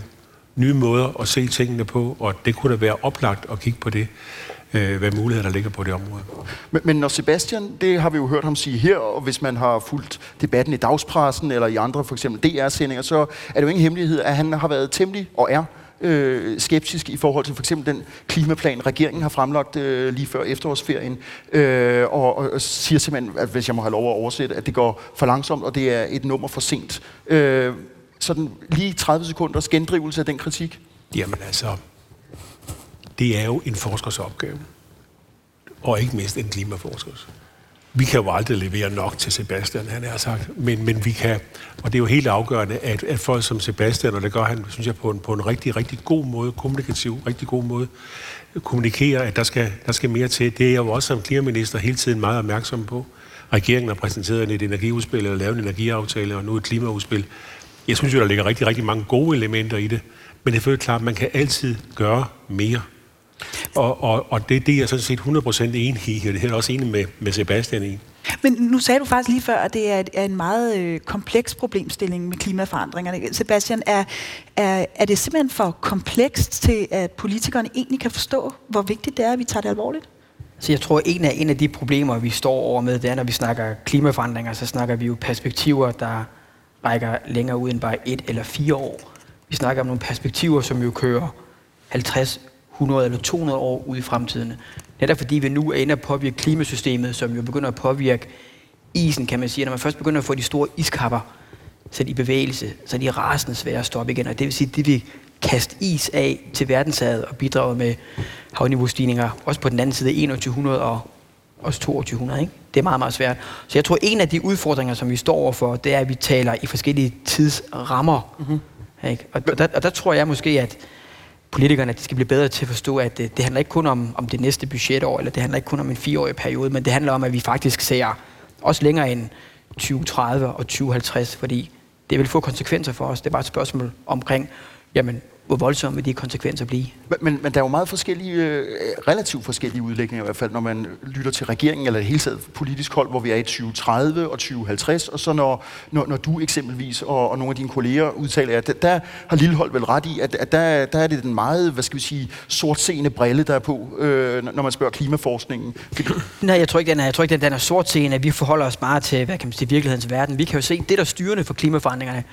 nye måder at se tingene på, og det kunne da være oplagt at kigge på det, øh, hvad muligheder der ligger på det område. Men, men når Sebastian, det har vi jo hørt ham sige her, og hvis man har fulgt debatten i dagspressen eller i andre, for eksempel DR-sendinger, så er det jo ingen hemmelighed, at han har været temmelig og er øh, skeptisk i forhold til for eksempel den klimaplan, regeringen har fremlagt øh, lige før efterårsferien, øh, og, og siger simpelthen, at hvis jeg må have lov at oversætte, at det går for langsomt, og det er et nummer for sent. Øh, sådan lige 30 sekunders gendrivelse af den kritik? Jamen altså, det er jo en forskers opgave. Og ikke mindst en klimaforskers. vi kan jo aldrig levere nok til Sebastian, han har sagt, men, men vi kan, og det er jo helt afgørende, at, at folk som Sebastian, og det gør han, synes jeg, på en, på en rigtig, rigtig god måde, kommunikativ, rigtig god måde, kommunikerer, at der skal, der skal mere til. Det er jeg jo også som klimaminister hele tiden meget opmærksom på. Regeringen har præsenteret et energiudspil, eller lavet en energiaftale, og nu et klimaudspil. Jeg synes jo, der ligger rigtig, rigtig mange gode elementer i det, men det er klart, at man kan altid gøre mere. Og, og, og det, det er jeg sådan set 100% enig i, og det er jeg også enig med, med Sebastian i. Men nu sagde du faktisk lige før, at det er, er en meget øh, kompleks problemstilling med klimaforandringerne. Sebastian, er, er, er det simpelthen for komplekst til, at politikerne egentlig kan forstå, hvor vigtigt det er, at vi tager det alvorligt? Så jeg tror, en af, en af de problemer, vi står over med, det er, når vi snakker klimaforandringer, så snakker vi jo perspektiver, der rækker længere ud end bare et eller fire år. Vi snakker om nogle perspektiver, som jo kører 50, 100 eller 200 år ud i fremtiden. Netop fordi vi nu er inde at påvirke klimasystemet, som jo begynder at påvirke isen, kan man sige. Når man først begynder at få de store iskapper sat i bevægelse, så er de rasende svære at stoppe igen. Og det vil sige, at det vil kaste is af til verdenshavet og bidrage med havniveaustigninger, også på den anden side af 2100 og også 2200. Ikke? Det er meget, meget svært. Så jeg tror, en af de udfordringer, som vi står overfor, det er, at vi taler i forskellige tidsrammer. Mm-hmm. Ikke? Og, og, der, og der tror jeg måske, at politikerne de skal blive bedre til at forstå, at det, det handler ikke kun om, om det næste budgetår, eller det handler ikke kun om en fireårig periode, men det handler om, at vi faktisk ser også længere end 2030 og 2050, fordi det vil få konsekvenser for os. Det er bare et spørgsmål omkring, jamen, hvor voldsomme de konsekvenser blive. Men, men der er jo meget forskellige, øh, relativt forskellige udlægninger i hvert fald, når man lytter til regeringen, eller det hele taget politisk hold, hvor vi er i 2030 og 2050, og så når, når, når du eksempelvis og, og nogle af dine kolleger udtaler, at der, der har Lillehold vel ret i, at, at der, der er det den meget, hvad skal vi sige, sortseende brille, der er på, øh, når man spørger klimaforskningen. Nej, jeg tror ikke, den er, jeg tror ikke, den er sortseende. Vi forholder os bare til, hvad kan man sige, virkelighedens verden. Vi kan jo se, det der er styrende for klimaforandringerne,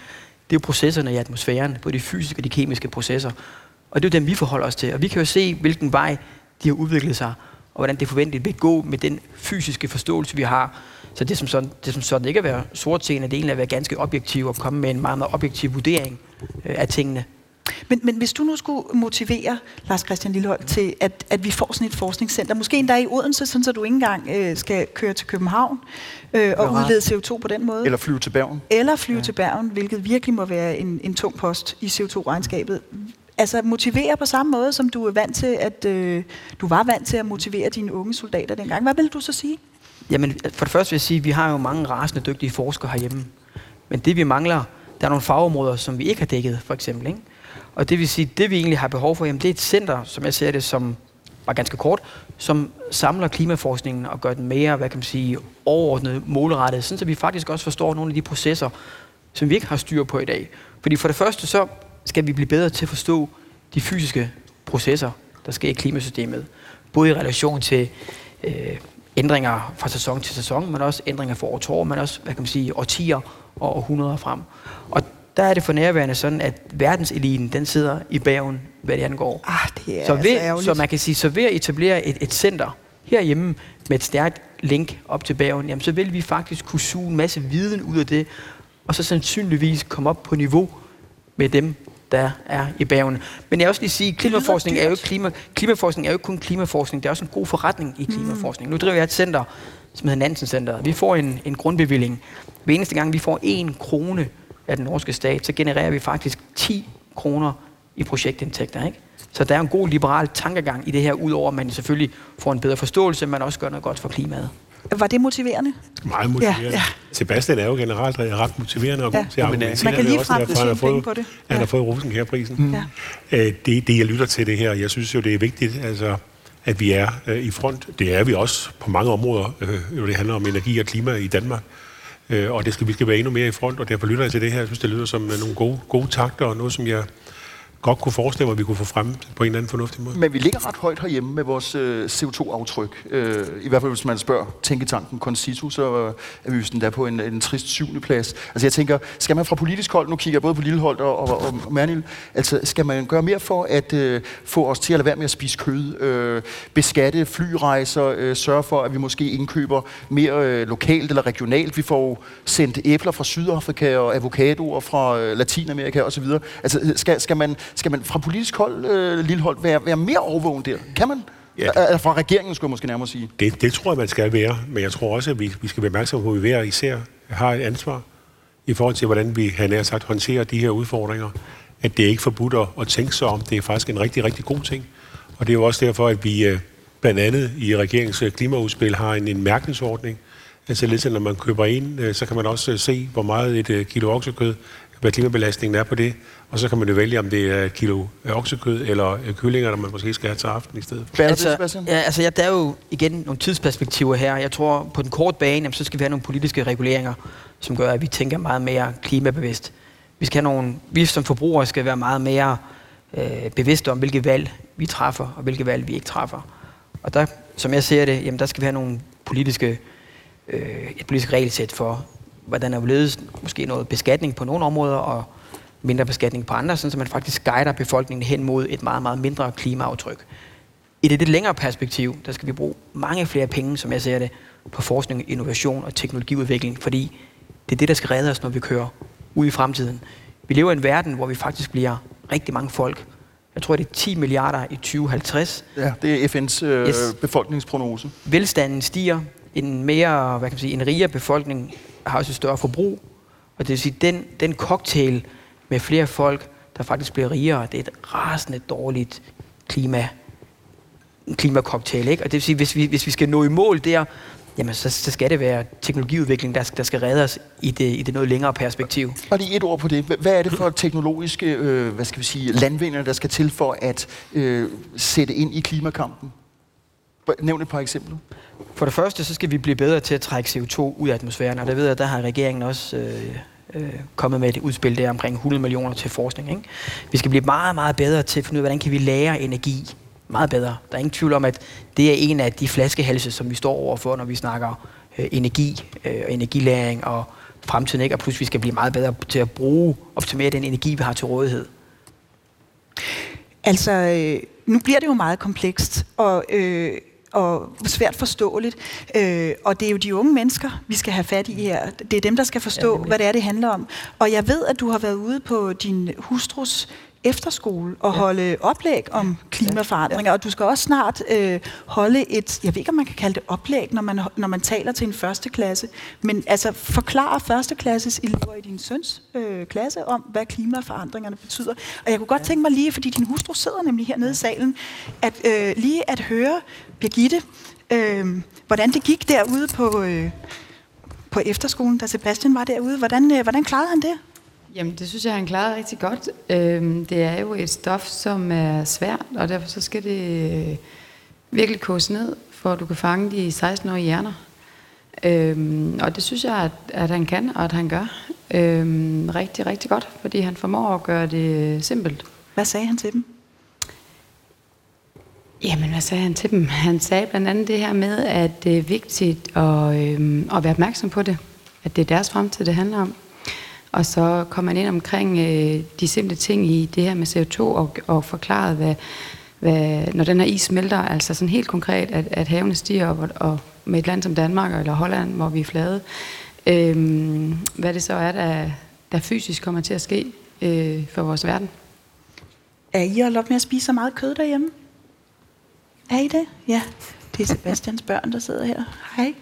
det er jo processerne i atmosfæren, både de fysiske og de kemiske processer. Og det er jo dem, vi forholder os til. Og vi kan jo se, hvilken vej de har udviklet sig, og hvordan det forventeligt vil gå med den fysiske forståelse, vi har. Så det som sådan, det som sådan ikke at være sortseende, det er egentlig at være ganske objektiv og komme med en meget, meget objektiv vurdering øh, af tingene. Men, men hvis du nu skulle motivere Lars Christian Lillehold til, at, at vi får sådan et forskningscenter, måske endda i Odense, sådan så du ikke engang øh, skal køre til København øh, og udlede CO2 på den måde. Eller flyve til Bergen. Eller flyve ja. til Bergen, hvilket virkelig må være en, en tung post i CO2-regnskabet. Altså motivere på samme måde, som du er vant til, at øh, du var vant til at motivere dine unge soldater dengang. Hvad vil du så sige? Jamen, for det første vil jeg sige, at vi har jo mange rasende dygtige forskere herhjemme. Men det vi mangler, der er nogle fagområder, som vi ikke har dækket, for eksempel. Ikke? Og det vil sige, det vi egentlig har behov for, jamen, det er et center, som jeg ser det som, var ganske kort, som samler klimaforskningen og gør den mere, hvad kan man sige, overordnet målrettet, sådan så vi faktisk også forstår nogle af de processer, som vi ikke har styr på i dag. Fordi for det første, så skal vi blive bedre til at forstå de fysiske processer, der sker i klimasystemet. Både i relation til øh, ændringer fra sæson til sæson, men også ændringer for år til år, men også, hvad kan man sige, årtier og århundreder frem. Og der er det for nærværende sådan, at verdenseliten, den sidder i bagen, hvad det angår. Ah, det er så, ved, altså så man kan sige, så ved at etablere et, et center herhjemme med et stærkt link op til bagen, jamen så vil vi faktisk kunne suge en masse viden ud af det, og så sandsynligvis komme op på niveau med dem, der er i bagen. Men jeg vil også lige sige, klimaforskning er jo ikke, klima, klimaforskning er jo ikke kun klimaforskning, det er også en god forretning i klimaforskning. Mm. Nu driver jeg et center, som hedder Nansen Center. Vi får en, en grundbevilling. Hver eneste gang, vi får en krone af den norske stat, så genererer vi faktisk 10 kroner i projektindtægter. Ikke? Så der er en god liberal tankegang i det her, udover at man selvfølgelig får en bedre forståelse, men også gør noget godt for klimaet. Var det motiverende? Meget motiverende. Ja, ja. Sebastian er jo generelt ret motiverende og ja. god til at argumentere. Man kan lige frem han har fået, på det. Ja. Han har fået Rosenkærprisen. Mm. Ja. Det, det, jeg lytter til det her, jeg synes jo, det er vigtigt, altså, at vi er øh, i front. Det er vi også på mange områder, øh, det handler om energi og klima i Danmark. Øh, og det skal, vi skal være endnu mere i front, og derfor lytter jeg til det her. Jeg synes, det lyder som øh, nogle gode, gode takter, og noget, som jeg godt kunne forestille mig, at vi kunne få frem på en eller anden fornuftig måde. Men vi ligger ret højt herhjemme med vores øh, CO2-aftryk. Øh, I hvert fald, hvis man spørger tænketanken Concito, så øh, er vi sådan der på en, en trist syvende plads. Altså jeg tænker, skal man fra politisk hold, nu kigger jeg både på Lillehold og, og, og, og Mernil, altså skal man gøre mere for at øh, få os til at lade være med at spise kød, øh, beskatte flyrejser, øh, sørge for, at vi måske indkøber mere øh, lokalt eller regionalt. Vi får sendt æbler fra Sydafrika og avocadoer fra øh, Latinamerika osv. Altså øh, skal, skal man skal man fra politisk hold, øh, lille hold, være, være mere overvågen der? Kan man? Ja. Altså fra regeringen, skulle jeg måske nærmere sige. Det, det tror jeg, man skal være, men jeg tror også, at vi, vi skal være opmærksomme på, at vi hver især har et ansvar i forhold til, hvordan vi har sagt håndterer de her udfordringer. At det er ikke forbudt at, at tænke sig om. Det er faktisk en rigtig, rigtig god ting. Og det er jo også derfor, at vi øh, blandt andet i regeringens øh, klimaudspil har en, en mærkningsordning. Altså lidt, når man køber ind, øh, så kan man også se, hvor meget et kilo oksekød, hvad klimabelastningen er på det. Og så kan man jo vælge, om det er et kilo oksekød eller kyllinger, der man måske skal have til aften i stedet. Altså, ja, altså ja, der er jo igen nogle tidsperspektiver her. Jeg tror, på den korte bane, jamen, så skal vi have nogle politiske reguleringer, som gør, at vi tænker meget mere klimabevidst. Vi, skal have nogle, vi som forbrugere skal være meget mere øh, bevidste om, hvilke valg vi træffer, og hvilke valg vi ikke træffer. Og der, som jeg ser det, jamen, der skal vi have nogle politiske, øh, et politisk regelsæt for, hvordan er ledes måske noget beskatning på nogle områder, og mindre beskatning på andre, så man faktisk guider befolkningen hen mod et meget, meget mindre klimaaftryk. I det lidt længere perspektiv, der skal vi bruge mange flere penge, som jeg ser det, på forskning, innovation og teknologiudvikling, fordi det er det, der skal redde os, når vi kører ud i fremtiden. Vi lever i en verden, hvor vi faktisk bliver rigtig mange folk. Jeg tror, det er 10 milliarder i 2050. Ja, det er FN's øh, yes. befolkningsprognose. Velstanden stiger. En mere, hvad kan man sige, en rigere befolkning har også et større forbrug. Og det vil sige, den, den cocktail med flere folk, der faktisk bliver rigere, det er et rasende dårligt klima, klimacocktail. Ikke? Og det vil sige, hvis vi, hvis vi skal nå i mål der, jamen så, så skal det være teknologiudvikling, der, der skal redde os i det, i det noget længere perspektiv. Og lige et ord på det. Hvad er det for teknologiske øh, hvad skal vi sige, landvinder, der skal til for at øh, sætte ind i klimakampen? Nævn et par eksempler. For det første, så skal vi blive bedre til at trække CO2 ud af atmosfæren, og der ved jeg, der har regeringen også øh, øh, kommet med et udspil der omkring 100 millioner til forskning. Ikke? Vi skal blive meget, meget bedre til at finde ud af, hvordan kan vi lære energi meget bedre. Der er ingen tvivl om, at det er en af de flaskehalse, som vi står overfor, når vi snakker øh, energi øh, og energilæring og fremtiden, ikke? og pludselig vi skal blive meget bedre til at bruge, optimere den energi, vi har til rådighed. Altså, øh, nu bliver det jo meget komplekst, og øh, og svært forståeligt. Øh, og det er jo de unge mennesker, vi skal have fat i her. Det er dem, der skal forstå, ja, hvad det er, det handler om. Og jeg ved, at du har været ude på din hustrus efterskole og ja. holde oplæg om klimaforandringer, ja. og du skal også snart øh, holde et, jeg ved ikke, om man kan kalde det oplæg, når man, når man taler til en første klasse, men altså forklare førsteklasses elever i din søns øh, klasse om, hvad klimaforandringerne betyder. Og jeg kunne godt ja. tænke mig lige, fordi din hustru sidder nemlig hernede i salen, at øh, lige at høre Birgitte, øh, hvordan det gik derude på, øh, på efterskolen, da Sebastian var derude. Hvordan, øh, hvordan klarede han det? Jamen, det synes jeg, han klarede rigtig godt. Øhm, det er jo et stof, som er svært, og derfor så skal det øh, virkelig kose ned, for at du kan fange de 16-årige hjerner. Øhm, og det synes jeg, at, at han kan, og at han gør øhm, rigtig, rigtig godt, fordi han formår at gøre det simpelt. Hvad sagde han til dem? Jamen, hvad sagde han til dem? Han sagde blandt andet det her med, at det er vigtigt at, øhm, at være opmærksom på det. At det er deres fremtid, det handler om. Og så kom man ind omkring øh, de simple ting i det her med CO2 og, og forklaret, hvad, hvad, når den her is smelter, altså sådan helt konkret, at, at havene stiger op, og, og med et land som Danmark eller Holland, hvor vi er flade, øh, hvad det så er, der, der fysisk kommer til at ske øh, for vores verden. Er I holdt op med at spise så meget kød derhjemme? Er I det? Ja. Det er Sebastians børn, der sidder her. Hej.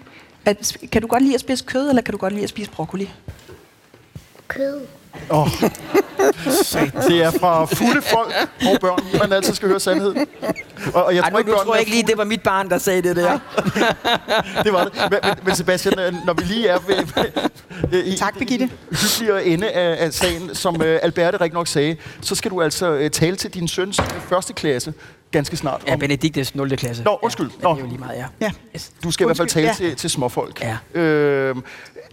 kan du godt lide at spise kød, eller kan du godt lide at spise broccoli? Kød. Oh. det er fra fulde folk og børn, man altid skal høre sandheden. Og, og jeg Ej, tror, nu, ikke, tror jeg ikke lige, det var mit barn, der sagde det der. det var det. Men, men Sebastian, øh, når vi lige er ved, ved i tak, Birgitte. hyggeligere ende af, af sagen, som uh, Alberte rigtig nok sagde, så skal du altså uh, tale til din søns første klasse ganske snart. Ja, Benediktes 0. klasse. Nå, undskyld. Ja, det er jo lige meget, ja. ja. Yes. Du skal undskyld, i hvert fald tale ja. til, til småfolk. Ja. Øh,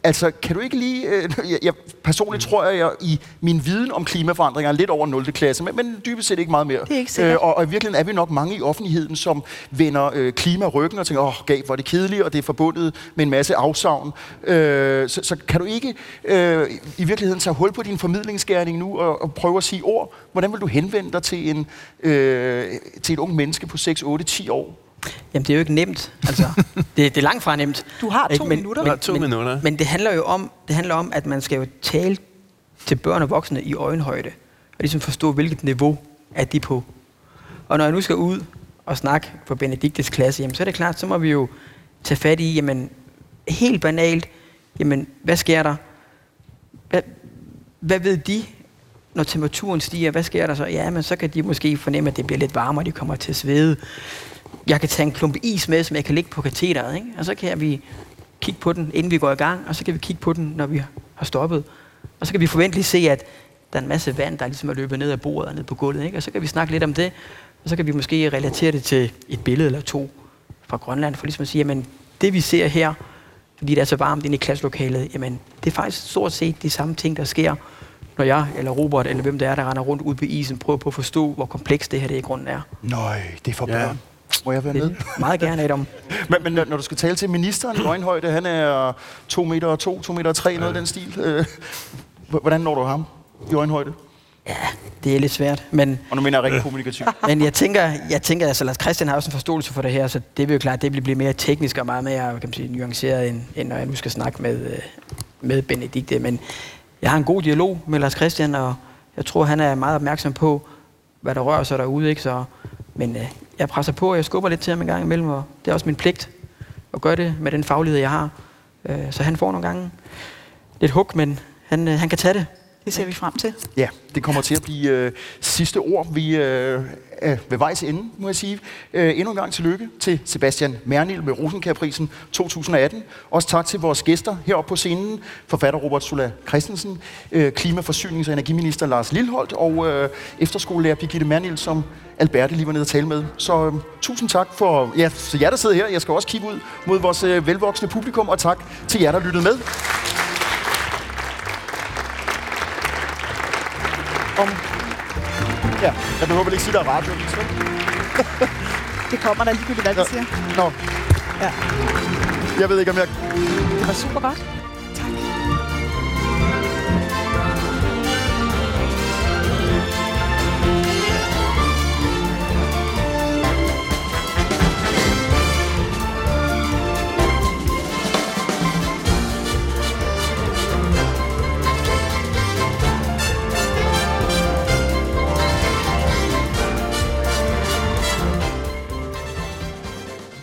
Altså, kan du ikke lige... Øh, jeg, jeg, personligt tror jeg, jeg i min viden om klimaforandringer er lidt over 0. klasse, men, men dybest set ikke meget mere. Det er ikke sikkert. Øh, og, og i virkeligheden er vi nok mange i offentligheden, som vender øh, klima ryggen og tænker, åh, oh, gav, hvor er det kedeligt, og det er forbundet med en masse afsavn. Øh, så, så kan du ikke øh, i virkeligheden tage hul på din formidlingsgærning nu og, og prøve at sige ord? Hvordan vil du henvende dig til, en, øh, til et ung menneske på 6, 8, 10 år? Jamen, det er jo ikke nemt. Altså, <laughs> det, det er langt fra nemt. Du har to men, minutter. Men, to men, minutter. Men det handler jo om, det handler om, at man skal jo tale til børn og voksne i øjenhøjde. Og ligesom forstå, hvilket niveau er de på. Og når jeg nu skal ud at snakke på Benediktes klasse, jamen, så er det klart, så må vi jo tage fat i, jamen, helt banalt, jamen, hvad sker der? Hvad, hvad ved de, når temperaturen stiger? Hvad sker der så? Ja, men så kan de måske fornemme, at det bliver lidt varmere, de kommer til at svede. Jeg kan tage en klump is med, som jeg kan lægge på katheteret, ikke? og så kan vi kigge på den, inden vi går i gang, og så kan vi kigge på den, når vi har stoppet. Og så kan vi forventeligt se, at der er en masse vand, der ligesom er løbet ned ad bordet og ned på gulvet. Ikke? Og så kan vi snakke lidt om det, og så kan vi måske relatere det til et billede eller to fra Grønland, for ligesom at sige, jamen det vi ser her, fordi det er så varmt inde i klasselokalet, jamen det er faktisk stort set de samme ting, der sker, når jeg eller Robert eller hvem det er, der render rundt ud på isen, prøver på at forstå, hvor komplekst det her det i grunden er. Nøj, det er for Ja. børn. Må jeg være med? Det meget gerne, Adam. <laughs> Men, men når du skal tale til ministeren i øjenhøjde, han er 2 meter og 2, 2 meter og 3, noget af den stil. Øh, Hvordan når du ham i øjenhøjde? Det er lidt svært, men, Og nu mener jeg rigtig kommunikativt. <laughs> men jeg tænker, jeg tænker, altså Lars Christian har også en forståelse for det her, så det vil jo klart, det vil blive mere teknisk og meget mere, kan man sige, nuanceret, end, end når jeg nu skal snakke med, øh, med Benedikte. Men jeg har en god dialog med Lars Christian, og jeg tror, han er meget opmærksom på, hvad der rører sig derude. Ikke? Så, men øh, jeg presser på, og jeg skubber lidt til ham en gang imellem, og det er også min pligt at gøre det med den faglighed, jeg har. Øh, så han får nogle gange lidt hug, men han, øh, han kan tage det. Det ser vi frem til. Ja, det kommer til at blive øh, sidste ord. Vi øh, er ved vejs ende, må jeg sige. Øh, endnu en gang tillykke til Sebastian Mernil med Rosenkærprisen 2018. Også tak til vores gæster heroppe på scenen. Forfatter Robert Sula Christensen, øh, klimaforsynings- og energiminister Lars Lilholdt og øh, efterskolelærer Birgitte Mernil, som Alberte lige var nede og tale med. Så øh, tusind tak for ja, så jer, der sidder her. Jeg skal også kigge ud mod vores øh, velvoksne publikum, og tak til jer, der lyttede med. Om Ja, jeg behøver vel ikke sige, der er radio. Så. <laughs> Det kommer der ligegyldigt, hvad vi siger. Nå. Ja. Jeg ved ikke, om jeg... Det var super godt.